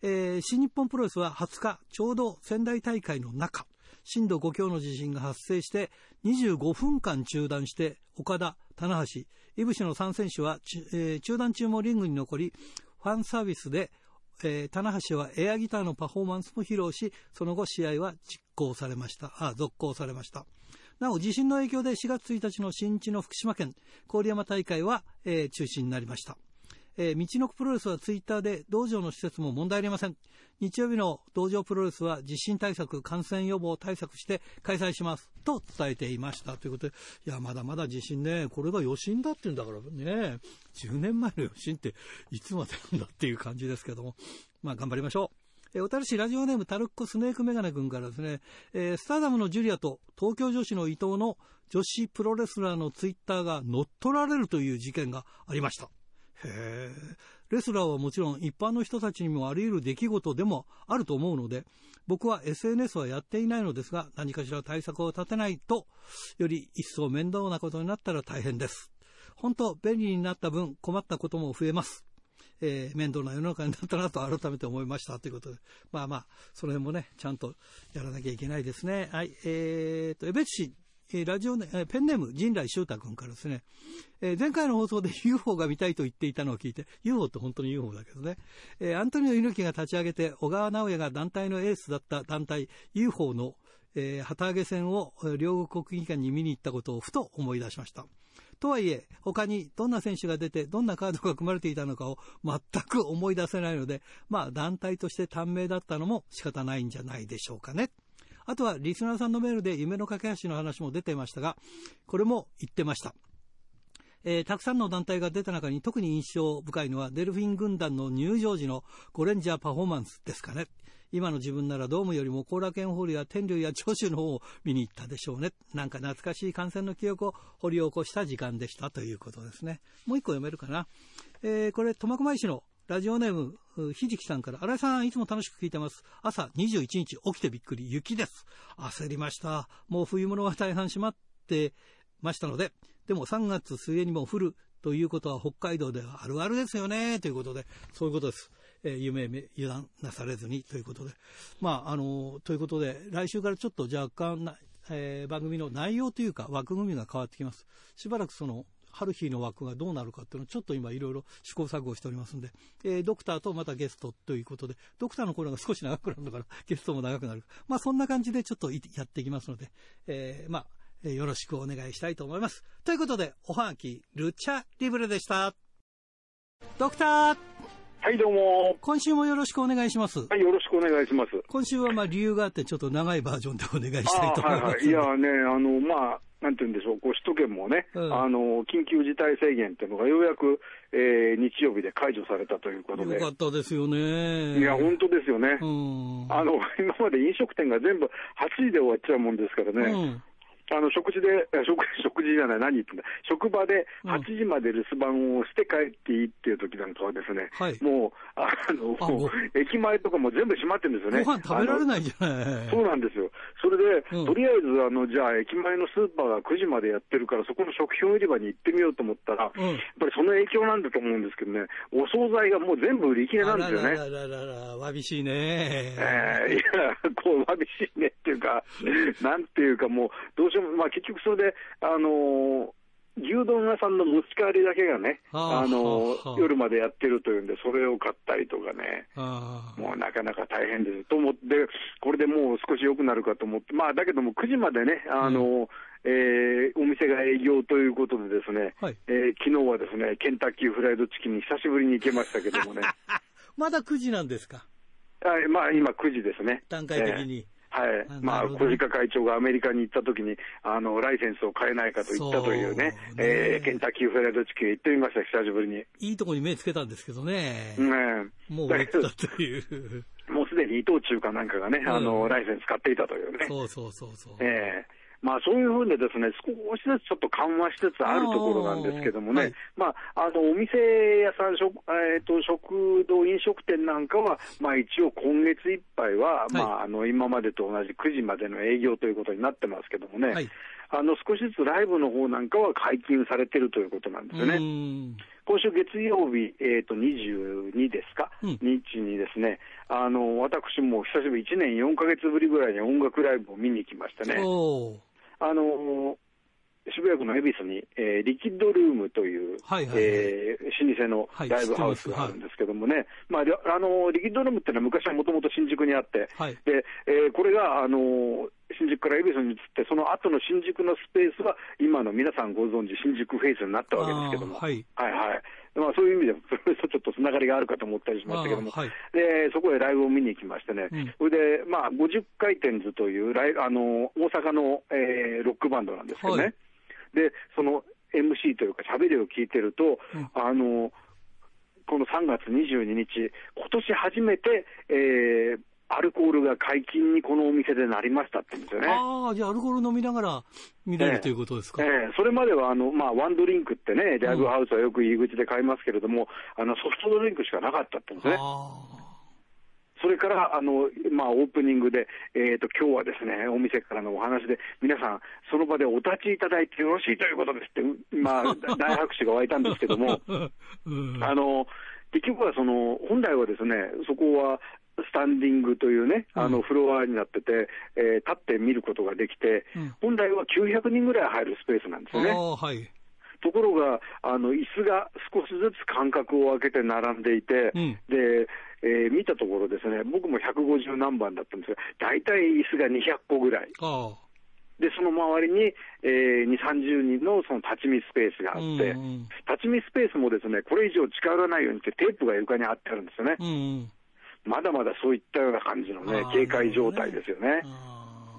S1: えー、新日本プロレスは20日、ちょうど仙台大会の中、震度5強の地震が発生して25分間中断して岡田、棚橋、井伏の3選手は、えー、中断中もリングに残りファンサービスで、えー、棚橋はエアギターのパフォーマンスも披露しその後試合は実行されました。あ続行されました。なお地震の影響で4月1日の新地の福島県郡山大会は、えー、中止になりました。えー、道のくプロレスはツイッターで道場の施設も問題ありません。日曜日の道場プロレスは地震対策、感染予防対策して開催しますと伝えていましたということで、いや、まだまだ地震ね、これが余震だって言うんだからね、10年前の余震っていつまでなんだっていう感じですけども、まあ頑張りましょう。えー、おたるしラジオネームタルッコスネークメガネ君からですね、えー、スターダムのジュリアと東京女子の伊藤の女子プロレスラーのツイッターが乗っ取られるという事件がありました。へレスラーはもちろん一般の人たちにもあり得る出来事でもあると思うので、僕は SNS はやっていないのですが、何かしら対策を立てないと、より一層面倒なことになったら大変です。本当、便利になった分困ったことも増えます。えー、面倒な世の中になったなと改めて思いましたということで、まあまあ、その辺もね、ちゃんとやらなきゃいけないですね。はい、えーと、江別え、ラジオネ、え、ペンネーム、陣来修太君からですね、え、前回の放送で UFO が見たいと言っていたのを聞いて、UFO って本当に UFO だけどね、えアントニオ猪木が立ち上げて、小川直也が団体のエースだった団体 UFO の、え旗揚げ戦を両国国技館に見に行ったことをふと思い出しました。とはいえ、他にどんな選手が出て、どんなカードが組まれていたのかを全く思い出せないので、まあ団体として短命だったのも仕方ないんじゃないでしょうかね。あとはリスナーさんのメールで夢の架け橋の話も出てましたが、これも言ってました。えー、たくさんの団体が出た中に特に印象深いのはデルフィン軍団の入場時のゴレンジャーパフォーマンスですかね。今の自分ならドームよりも後楽園ホールや天竜や長州の方を見に行ったでしょうね。なんか懐かしい観戦の記憶を掘り起こした時間でしたということですね。もう一個読めるかな。えー、これ、苫小牧市のラジオネーム、ひじきさんから、新井さん、いつも楽しく聞いてます。朝21日起きてびっくり、雪です。焦りました。もう冬物が大半閉まってましたので、でも3月末にも降るということは北海道ではあるあるですよね、ということで、そういうことです。えー、夢油断なされずにということで。まあ、あの、ということで、来週からちょっと若干な、えー、番組の内容というか枠組みが変わってきます。しばらくその春日の枠がどうなるかっていうのをちょっと今いろいろ試行錯誤しておりますんで、えー、ドクターとまたゲストということで、ドクターの頃が少し長くなるのから、ゲストも長くなる。まあそんな感じでちょっとやっていきますので、えー、まあ、よろしくお願いしたいと思います。ということで、おはがき、ルチャリブレでした。ドクター
S5: はい、どうも。
S1: 今週もよろしくお願いします。
S5: はい、よろしくお願いします。
S1: 今週はまあ理由があって、ちょっと長いバージョンでお願いしたいと思います。はい、はい、
S5: いやね、あの、まあ、なんて言うんでしょう、こう首都圏もね、うん、あの緊急事態宣言っていうのがようやく、えー、日曜日で解除されたということで。
S1: よかったですよね。
S5: いや、本当ですよね。うん、あの 今まで飲食店が全部8時で終わっちゃうもんですからね。うんあの食事で、食食事じゃない、何言ってんだ、職場で8時まで留守番をして帰っていいっていう時なんかはですね、はい、もう、あの駅前とかも全部閉まってるんですよね。
S1: ご飯食べられないじゃない
S5: そうなんですよ。それで、うん、とりあえず、あの、じゃあ駅前のスーパーが9時までやってるから、そこの食品売り場に行ってみようと思ったら、うん、やっぱりその影響なんだと思うんですけどね、お惣菜がもう全部売り切れなんですよね。
S1: あららららら、わびしいね。
S5: えー、いや、こう、わびしいねっていうか、なんていうかもう、どうしようも、まあ結局それで、あのー牛丼屋さんの持ち帰りだけがね、あの夜までやってるというんで、それを買ったりとかね、もうなかなか大変ですと思って、これでもう少し良くなるかと思って、まあ、だけども9時までね、あの、うん、えー、お店が営業ということでですね、はい、えー、昨日はですね、ケンタッキーフライドチキンに久しぶりに行けましたけどもね。
S1: まだ9時なんですか？
S5: あまあ、今9時ですね。
S1: 段階的に。
S5: えーはい。まあ、小鹿会長がアメリカに行った時に、あの、ライセンスを変えないかと言ったというね、うねえー、ケンタッキーフライドチキン行ってみました、久しぶりに。
S1: いいとこに目つけたんですけどね。
S5: ね
S1: もう売れてたという。
S5: もうすでに伊藤忠かなんかがね、あの、ライセンス買っていたというね。
S1: そうそうそうそう。
S5: ええーまあ、そういうふうにですね、少しずつちょっと緩和しつつあるところなんですけどもね、はい、まあ、あの、お店屋さん、食、えっ、ー、と、食堂、飲食店なんかは、まあ、一応今月いっぱいは、はい、まあ、あの、今までと同じ9時までの営業ということになってますけどもね、はい、あの、少しずつライブの方なんかは解禁されてるということなんですよね。今週月曜日、えっ、ー、と、22ですか、うん、日にですね、あの、私も久しぶり、1年4か月ぶりぐらいに音楽ライブを見に来ましたね。あの渋谷区の恵比寿に、えー、リキッドルームという、はいはいはい、えー、老舗のライブハウスがあるんですけどもね、はい、まあ、あのリキッドルームっていうのは昔はもともと新宿にあって、はい、でえー、これが、あの新宿から恵比寿に移って、その後の新宿のスペースは、今の皆さんご存知、新宿フェイスになったわけですけども、はい、はいはいまあ、そういう意味で、それとちょっとつながりがあるかと思ったりしましたけども、はい、でそこへライブを見に行きましてね、うん、それで、まあ、50回転図というライあの大阪の、えー、ロックバンドなんですけどね、はい、でその MC というか、喋りを聞いてると、うん、あのこの3月22日、今年初めて、えー、アルコールが解禁にこのお店でなりましたって言うんですよね。
S1: ああ、じゃあアルコール飲みながら見れる、ということですか？
S5: ええそれまではあの、まあ、ワンドリンクってね、ライブハウスはよく入り口で買いますけれども、うん、あのソフトドリンクしかなかったって言うんですね。それから、あの、まあ、オープニングで、えっ、ー、と、今日はですね、お店からのお話で、皆さん、その場でお立ちいただいてよろしいということですって、まあ、大拍手が湧いたんですけども、うん、あの、結局はその、本来はですね、そこは、スタンディングというね、あのフロアになってて、えー、立って見ることができて、うん、本来は900人ぐらい入るスペースなんですよね。はい、ところが、あの椅子が少しずつ間隔を空けて並んでいて、うん、で、えー、見たところですね、僕も150何番だったんですが、大体椅子が200個ぐらい。で、その周りに、えー、2、30人のその立ち見スペースがあって、うんうん、立ち見スペースもですね、これ以上近寄らないようにってテープが床に貼ってあるんですよね。うんうんまだまだそういったような感じのね、警戒状態ですよね。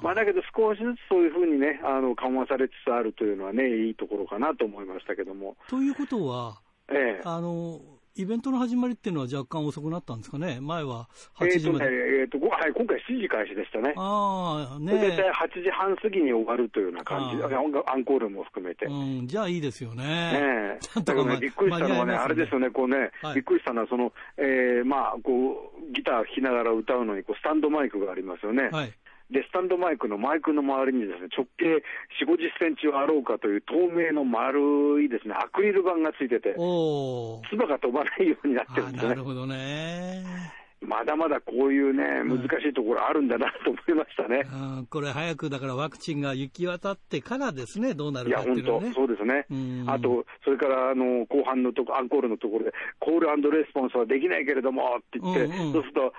S5: まあ、だけど少しずつそういうふうにね、あの緩和されつつあるというのはね、いいところかなと思いましたけども。
S1: ということは、ええ、あのイベントの始まりっていうのは若干遅くなったんですかね、前は8時まで。
S5: えーとねえーとはい、今回7時開始でしたね。ああ、ね。大体8時半過ぎに終わるというような感じ、アンコールも含めて。う
S1: ん、じゃあいいですよね。
S5: ね だからね、びっくりしたのはね、ねあれですよね、こうね、はい、びっくりしたのは、その、えー、まあ、こう、ギター弾きながら歌うのに、こう、スタンドマイクがありますよね。はい。で、スタンドマイクのマイクの周りにですね、直径4、50センチはあろうかという透明の丸いですね、アクリル板がついてて、唾が飛ばないようになってるんですね。
S1: なるほどね。
S5: まだまだこういうね、難しいところあるんだなと思いましたね。
S1: うん、これ、早くだからワクチンが行き渡ってからですね、どうなるかっていうのは、ね、
S5: いや、本当、そうですね。あと、それからあの後半のとこ、アンコールのところで、コールレスポンスはできないけれどもって言って、うんうん、そうすると、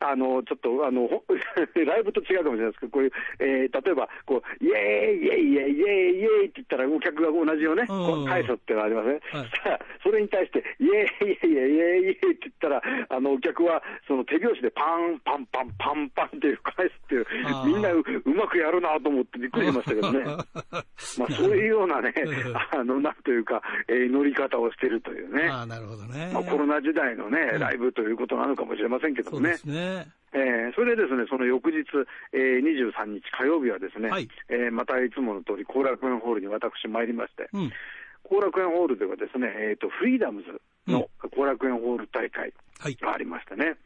S5: あのちょっとあの ライブと違うかもしれないです。けど、こういう、えー、例えばこう、イェーイ、イェイ、イェイ、イェイ、イェイって言ったら、お客が同じよね、うん。うん、返すっていうのがありますね。はい、それに対して、イェイ、イェイ、イェイ、イェイ、イェイって言ったら、あのお客はその手拍子でパン、パン、パン、パン、パンっていう返すっていう、みんなうまくやるなと思ってびっくりしましたけどね。まあそういうようなね、あの、なんというか、えー、乗り方をしてるというね。
S1: あなるほどね。
S5: まあコロナ時代のね、ライブということなのかもしれませんけどね。そうですね。えー、それでですね、その翌日、えー、23日火曜日はですね、はい、えー、またいつもの通り後楽園ホールに私参りまして、うん後楽園ホールではですね、えーと、フリーダムズの後楽園ホール大会がありましたね。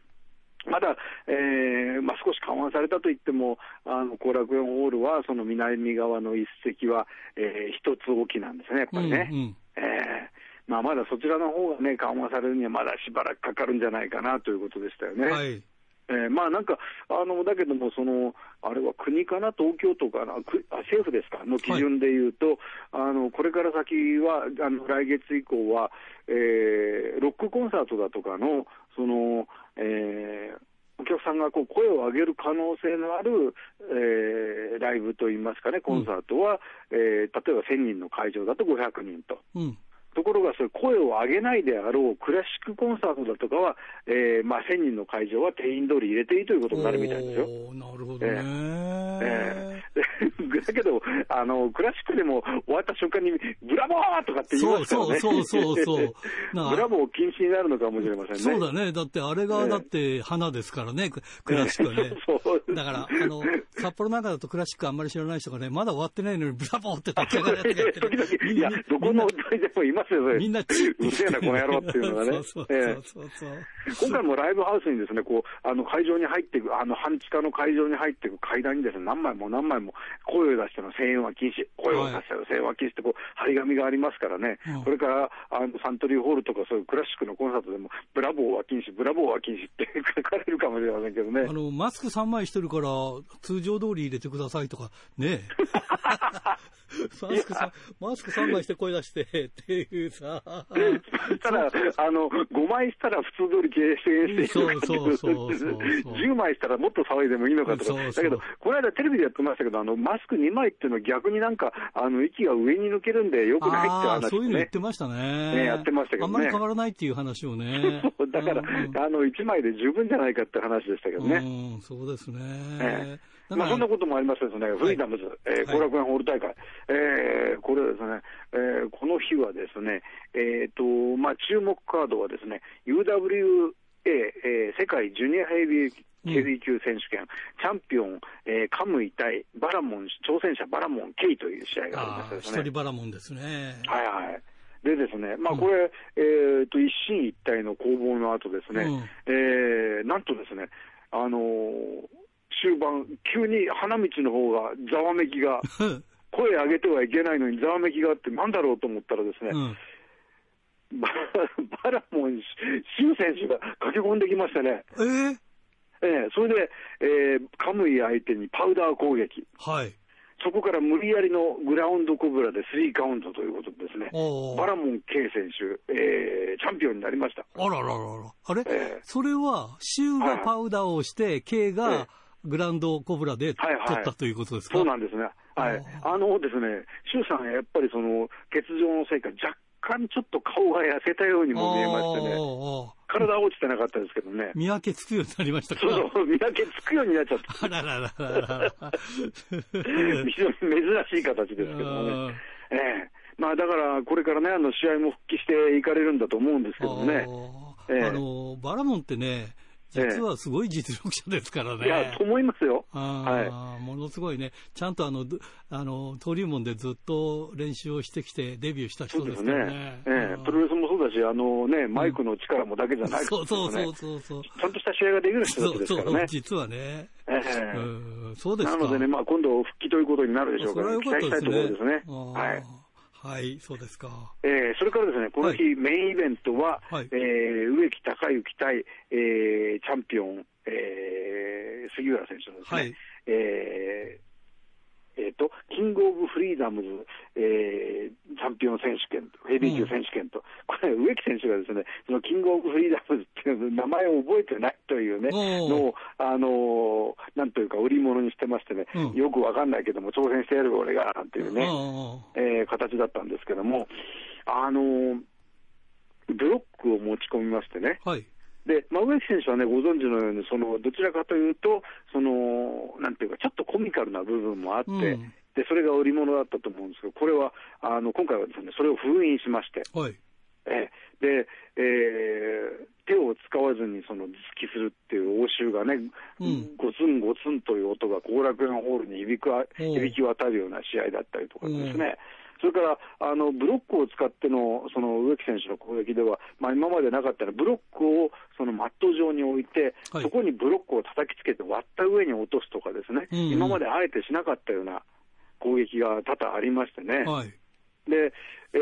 S5: まだ、えーまあ、少し緩和されたといっても、あの後楽園ホールは、その南側の一席は、えー、一つ大きなんですね、やっぱりね。うんうん、えー、まあ、まだそちらの方がね、緩和されるにはまだしばらくかかるんじゃないかなということでしたよね。はいえー、まあなんか、あのだけどもその、あれは国かな、東京都かな、政府ですか、の基準でいうと、はい、あのこれから先は、あの来月以降は、えー、ロックコンサートだとかの、そのえー、お客さんがこう声を上げる可能性のある、えー、ライブといいますかね、コンサートは、うん、えー、例えば1000人の会場だと500人と。うんところが、それ声を上げないであろうクラシックコンサートだとかは、えーまあ、1000人の会場は定員通り入れていいということになるみたいですよ。
S1: なるほどね、え
S5: ー、だけどあの、クラシックでも終わった瞬間に、ブラボーとかって言いますからね。
S1: そうそうそうそう
S5: ブラボー禁止になるのかもしれませんね。
S1: そうだね。だってあれが、だって花ですからね、クラシックはね。そうだから、あの、札幌なんかだとクラシックあんまり知らない人がね、まだ終わってないのにブラボーって立ち上がるやつが
S5: 時々、いや、どこの踊りでもいますよ、
S1: みんな、
S5: うせえな、この野郎っていうのがね。そうそうそう今回もライブハウスにですね、こう、あの、会場に入っていく、あの、半地下の会場に入っていく階段にですね、何枚も何枚も声を出しての声援は禁止、声を出しての声援は禁止って、こう、張り紙がありますからね、これから、あの、サントリーホールとかそういうクラシックのコンサートでも、ブラボーは禁止、ブラボーは禁止って書かれるかもしれませんけどね。
S1: あの、マスク3枚してるから、通常通り入れてくださいとか、ね マスクさ、マスク3枚して声出してっていうさ。
S5: ただ、あの、5枚したら普通通り経営してそうそうそうそう。10枚したらもっと騒いでもいいのかとか。だけど、この間テレビでやってましたけど、あの、マスク2枚っていうのは逆になんか、あの、息が上に抜けるんでよくないって話、ね、
S1: そういうの言ってましたね。
S5: ね、やってましたけどね。
S1: あんまり変わらないっていう話をね。
S5: だから、あの、1枚で十分じゃないかって話でしたけどね。
S1: うん、そうですね。
S5: えまあ、そんなこともありますですね、フリーダムズ、後、えー、楽園ホール大会、えー、これですね、えー、この日はですね、えーとまあ、注目カードはですね、UWA、えー、世界ジュニアヘビーヘビー級選手権、うん、チャンピオン、えー、カムイ対バラモン、挑戦者バラモン・ケイという試合がありま
S1: すね。一人バラモンですね。
S5: はいはい。でですね、まあこれ、うん、えっ、と、一進一退の攻防の後ですね、うん、えー、なんとですね、あのー、終盤、急に花道の方がざわめきが、声上げてはいけないのにざわめきがあって、なんだろうと思ったらですね、うん、バラモン、シュ選手が駆け込んできましてね。
S1: えー、
S5: えー、それで、えー、カムイ相手にパウダー攻撃。
S1: はい。
S5: そこから無理やりのグラウンドコブラでスリーカウントということですね、バラモン K 選手、えー、チャンピオンになりました。
S1: あらららら。あれ、えー、それは、シューがパウダーをして、K が、えーグランドコブラで取ったということですか、
S5: はいはい、そうなんですね。はい。あのですね、周さん、やっぱりその、欠場のせいか、若干ちょっと顔が痩せたようにも見えましてね。体は落ちてなかったですけどね。
S1: 見分けつくようになりましたか？
S5: そうそう、見分けつくようになっちゃった。
S1: あらららら
S5: 非常に珍しい形ですけどね。ええまあだから、これからね、あの試合も復帰していかれるんだと思うんですけどね。
S1: あ、ええ、のバラモンってね、実はすごい実力者ですからね。い
S5: や、と思いますよ。
S1: はい。ものすごいね、ちゃんとあの、あの、登竜門でずっと練習をしてきてデビューした人ですからね。
S5: ね。ええ、プロレスもそうだし、あのね、マイクの力もだけじゃない、ね、
S1: そうそうそうそうそう。
S5: ちゃんとした試合ができる人ですからね。そうそう
S1: 実はね。え
S5: え
S1: ー、そうです
S5: なのでね、まあ今度復帰ということになるでしょうから、ね、期待したいところですね。はい。
S1: はい、そうですか。
S5: えー、それからですね、この日、はい、メインイベントは、はい、えー、植木隆之対、えー、チャンピオン、えー、杉浦選手のですね、はい、えーえっ、ー、と、キングオブフリーダムズ、えー、チャンピオン選手権と、ヘビー級選手権と、うん、これ、植木選手がですね、そのキングオブフリーダムズっていう名前を覚えてないというね、のを、あのー、なんというか、売り物にしてましてね、うん、よくわかんないけども、挑戦してやる俺が、なんていうね、えー、形だったんですけども、あのー、ブロックを持ち込みましてね、
S1: はい
S5: で、まあ、植木選手はね、ご存知のように、その、どちらかというと、その、なんていうか、ちょっとコミカルな部分もあって、うん、で、それが売り物だったと思うんですけど、これは、あの、今回はですね、それを封印しまして、
S1: はい。
S5: えで、えー、手を使わずにその頭突きするっていう応酬がね、うん、ゴツンゴツンという音が後楽園ホールに響く響き渡るような試合だったりとかですね、それからあのブロックを使ってのその植木選手の攻撃では、まあ、今までなかったらブロックをそのマット上に置いて、はい、そこにブロックを叩きつけて割った上に落とすとかですね、うんうん、今まであえてしなかったような攻撃が多々ありましてね。
S1: はい、
S5: で、え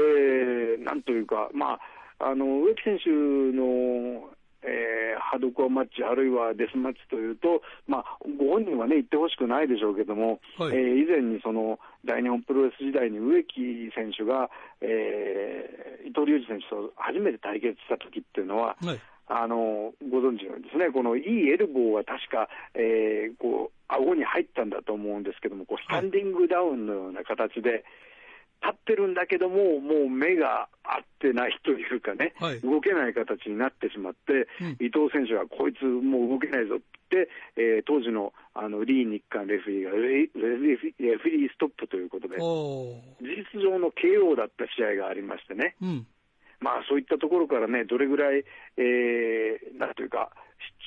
S5: ー、なんというか、まあ、あの植木選手のえー、ハードコアマッチ、あるいはデスマッチというと、まあ、ご本人はね、言ってほしくないでしょうけども、はい、えー、以前にその大日本プロレス時代に植木選手が、えー、伊藤隆二選手と初めて対決した時っていうのは、はい、あのご存知のようにですね、このいいエルボーは確か、えー、こう顎に入ったんだと思うんですけども、こうスタンディングダウンのような形で、立ってるんだけども、もう目が合ってないというかね、はい、動けない形になってしまって、うん、伊藤選手はこいつもう動けないぞって、えー、当時のあのリー日韓レフリーがレレフリーストップということで、事実上の KO だった試合がありましてね。うん。まあ、そういったところからね、どれぐらい、えー、なんというか、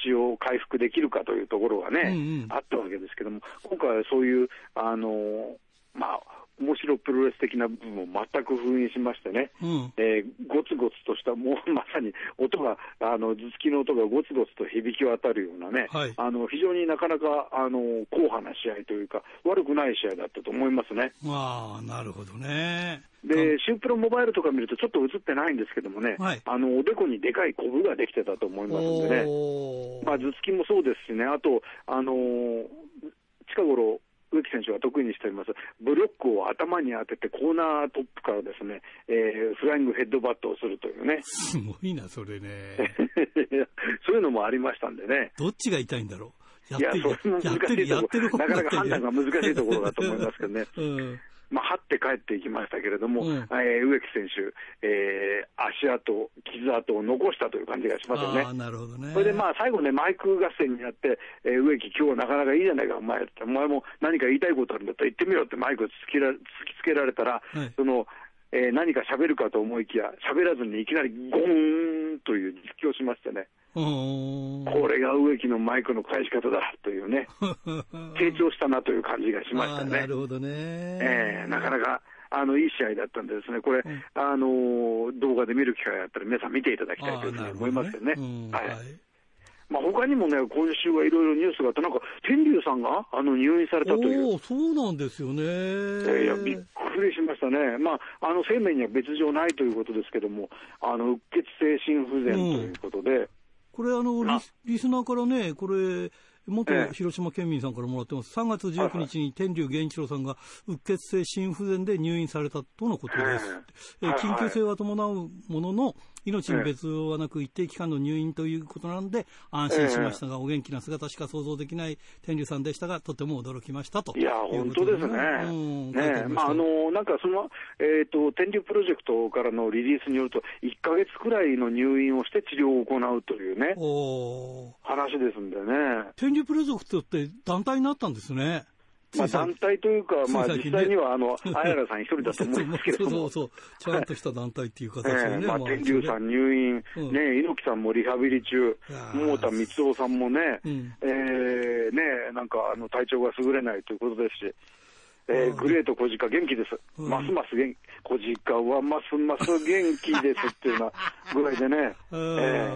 S5: 失地を回復できるかというところがね、うんうん、あったわけですけども、今回はそういう、あのまあ、面白プロレス的な部分を全く封印しましてね、うん、えー、ゴツゴツとした、もう まさに音が、あの頭突きの音がゴツゴツと響き渡るようなね、はい、あの非常になかなかあの硬派な試合というか、悪くない試合だったと思いますね。
S1: あなるほどね。
S5: で、シュープロモバイルとか見ると、ちょっと映ってないんですけどもね、はい、あのおでこにでかいコブができてたと思いますんでね、まあ、頭突きもそうですしね、あと、あのー、近頃植木選手が得意にしております、ブロックを頭に当てて、コーナートップからですね、えー、フライングヘッドバットをするというね。
S1: すごいな、それね。
S5: そういうのもありましたんでね。
S1: どっちが痛いんだろ
S5: う。いや、それも難しいところ、なかなか判断が難しいところだと思いますけどね。うんまあ、張って帰っていきましたけれども、うん、えー、植木選手、えー、足跡、傷跡を残したという感じがしますよね。
S1: なるほどね
S5: それでまあ最後ね、マイク合戦になって、えー、植木、今日なかなかいいじゃないか、お前お前も何か言いたいことあるんだったら言ってみろってマイクを突き突きつけられたら、はい、そのえー、何か喋るかと思いきや、喋らずにいきなりゴーンという実況をしましてね。これが植木のマイクの返し方だというね、成長したなという感じがしましたね。
S1: なるほどね。
S5: えー、なかなか、あの、いい試合だったんでですね、これ、うん、あの、動画で見る機会があったら皆さん見ていただきたいというふうに思いますよね。ねはい、はいまあ、他にもね、今週はいろいろニュースがあって、なんか、天竜さんがあの入院されたという。
S1: そうなんですよね。
S5: いや、びっくりしましたね。まあ、あの、生命には別状ないということですけども、あの、うっ血性心不全ということで。うん、
S1: これ、あのリス、リスナーからね、これ、元広島県民さんからもらってます。3月19日に天竜源一郎さんがうっ血性心不全で入院されたとのことです。えー、緊急性は伴うものの、命に別状はなく一定期間の入院ということなので安心しましたが、お元気な姿しか想像できない天竜さんでしたが、とても驚きましたと。
S5: いや、本当ですね。うん、ねまあ、あの、なんかその、えっ、ー、と、天竜プロジェクトからのリリースによると、1か月くらいの入院をして治療を行うというね、話ですんでね。
S1: 天竜プロジェクトって団体になったんですね。
S5: まあ、団体というか、まあ、実際には、あの、あやらさん一人だと思うんですけど
S1: そうそう。ちゃんとした団体っていう形でね。
S5: まあ、天竜さん入院、ね、猪木さんもリハビリ中、桃田光夫さんもね、ええね、なんか、あの、体調が優れないということですし、えー、グレート小鹿元気です。うん、ますます元小鹿はますます元気ですっていうようなぐらいでね。
S1: え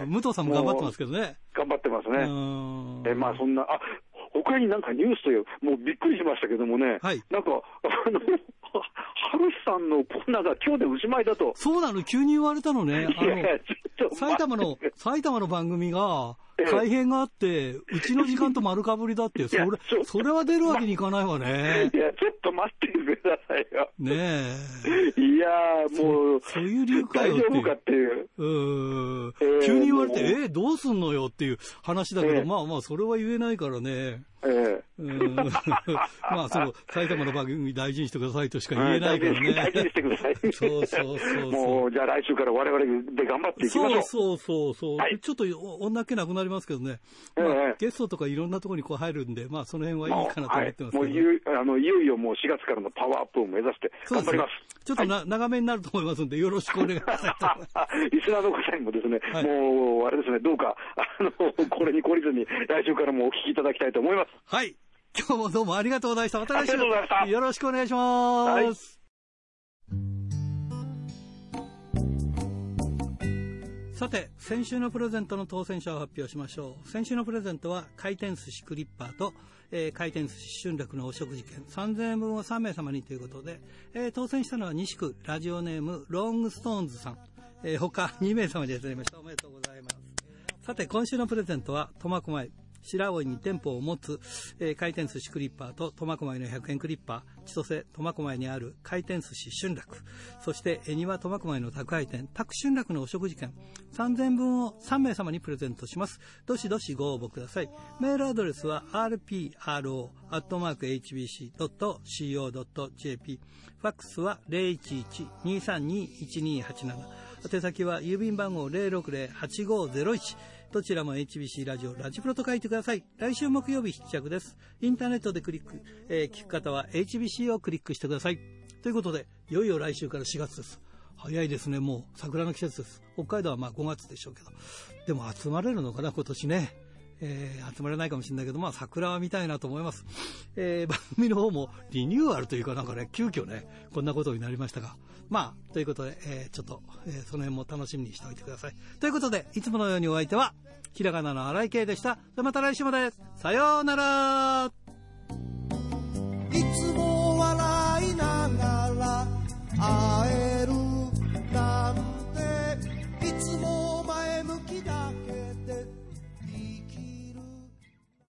S1: ー、武藤さんも頑張ってますけどね。
S5: 頑張ってますね。えー、まあそんな、あ、他になんかニュースという、もうびっくりしましたけどもね、はい、なんか、あの、ハルさんのコーナーが今日でおしまいだと。
S1: そうなの、急に言われたのね。あの埼玉の、埼玉の番組が、改編があって、うちの時間と丸かぶりだって、それ、それは出るわけにいかないわね。
S5: いや、ちょっと待ってくださいよ。
S1: ね
S5: え。いやもう、
S1: そういう理由かよ
S5: 大丈夫かっていう。
S1: うん。急に言われて、えー、どうすんのよっていう話だけど、まあまあ、それは言えないからね。ええ まあ、そう、埼玉の番組大事にしてくださいとしか言えないからね。
S5: 大事にしてください。そうそうそうもう、じゃあ来週から我々で頑張っていきましょう。
S1: そうそうそう、はい、ちょっと女っ気なくなりますけどね。まあ、ゲストとかいろんなところにこう入るんで、まあ、その辺はいいかなと思ってますけど、はい、もう
S5: いあのいよいよもう4月からのパワーアップを目指して頑張ります。
S1: ちょっとな、はい、長めになると思いますんで、よろしくお願いします。
S5: リスナーの方にもですね、もう、あれですね、どうか、あの、これに懲りずに、来週からもお聞きいただきたいと思います。
S1: はい。今日もどうもありがとうございました。また来週よろしくお願いします。さて、先週のプレゼントの当選者を発表しましょう。先週のプレゼントは回転寿司クリッパーと、えー、回転寿司春楽のお食事券3000円分を3名様にということで、えー、当選したのは西区ラジオネームロングストーンズさん、えー、他2名様でいただきました。おめでとうございます。さて、今週のプレゼントは苫小牧白老に店舗を持つ、えー、回転寿司クリッパーと苫小牧の100円クリッパー、千歳苫小牧にある回転寿司春楽、そして恵庭苫小牧の宅配店、宅春楽のお食事券、3000分を3名様にプレゼントします。どしどしご応募ください。メールアドレスは rpro.hbc.co.jp ファックスは011-232-1287宛先は郵便番号060-8501どちらも HBC ラジオ、ラジプロと書いてください。来週木曜日必着です。インターネットでクリック、えー、聞く方は HBC をクリックしてください。ということで、いよいよ来週から4月です。早いですね、もう桜の季節です。北海道はまあ5月でしょうけど。でも集まれるのかな、今年ね。えー、集まれないかもしれないけど、まあ桜は見たいなと思います。えー、番組の方もリニューアルというかなんかね、急遽ね、こんなことになりましたが。まあ、ということで、えー、ちょっと、えー、その辺も楽しみにしておいてください。ということで、いつものようにお相手は、ひらがなの荒井圭でした。でまた来週まで。さようなら。いつも笑いながら、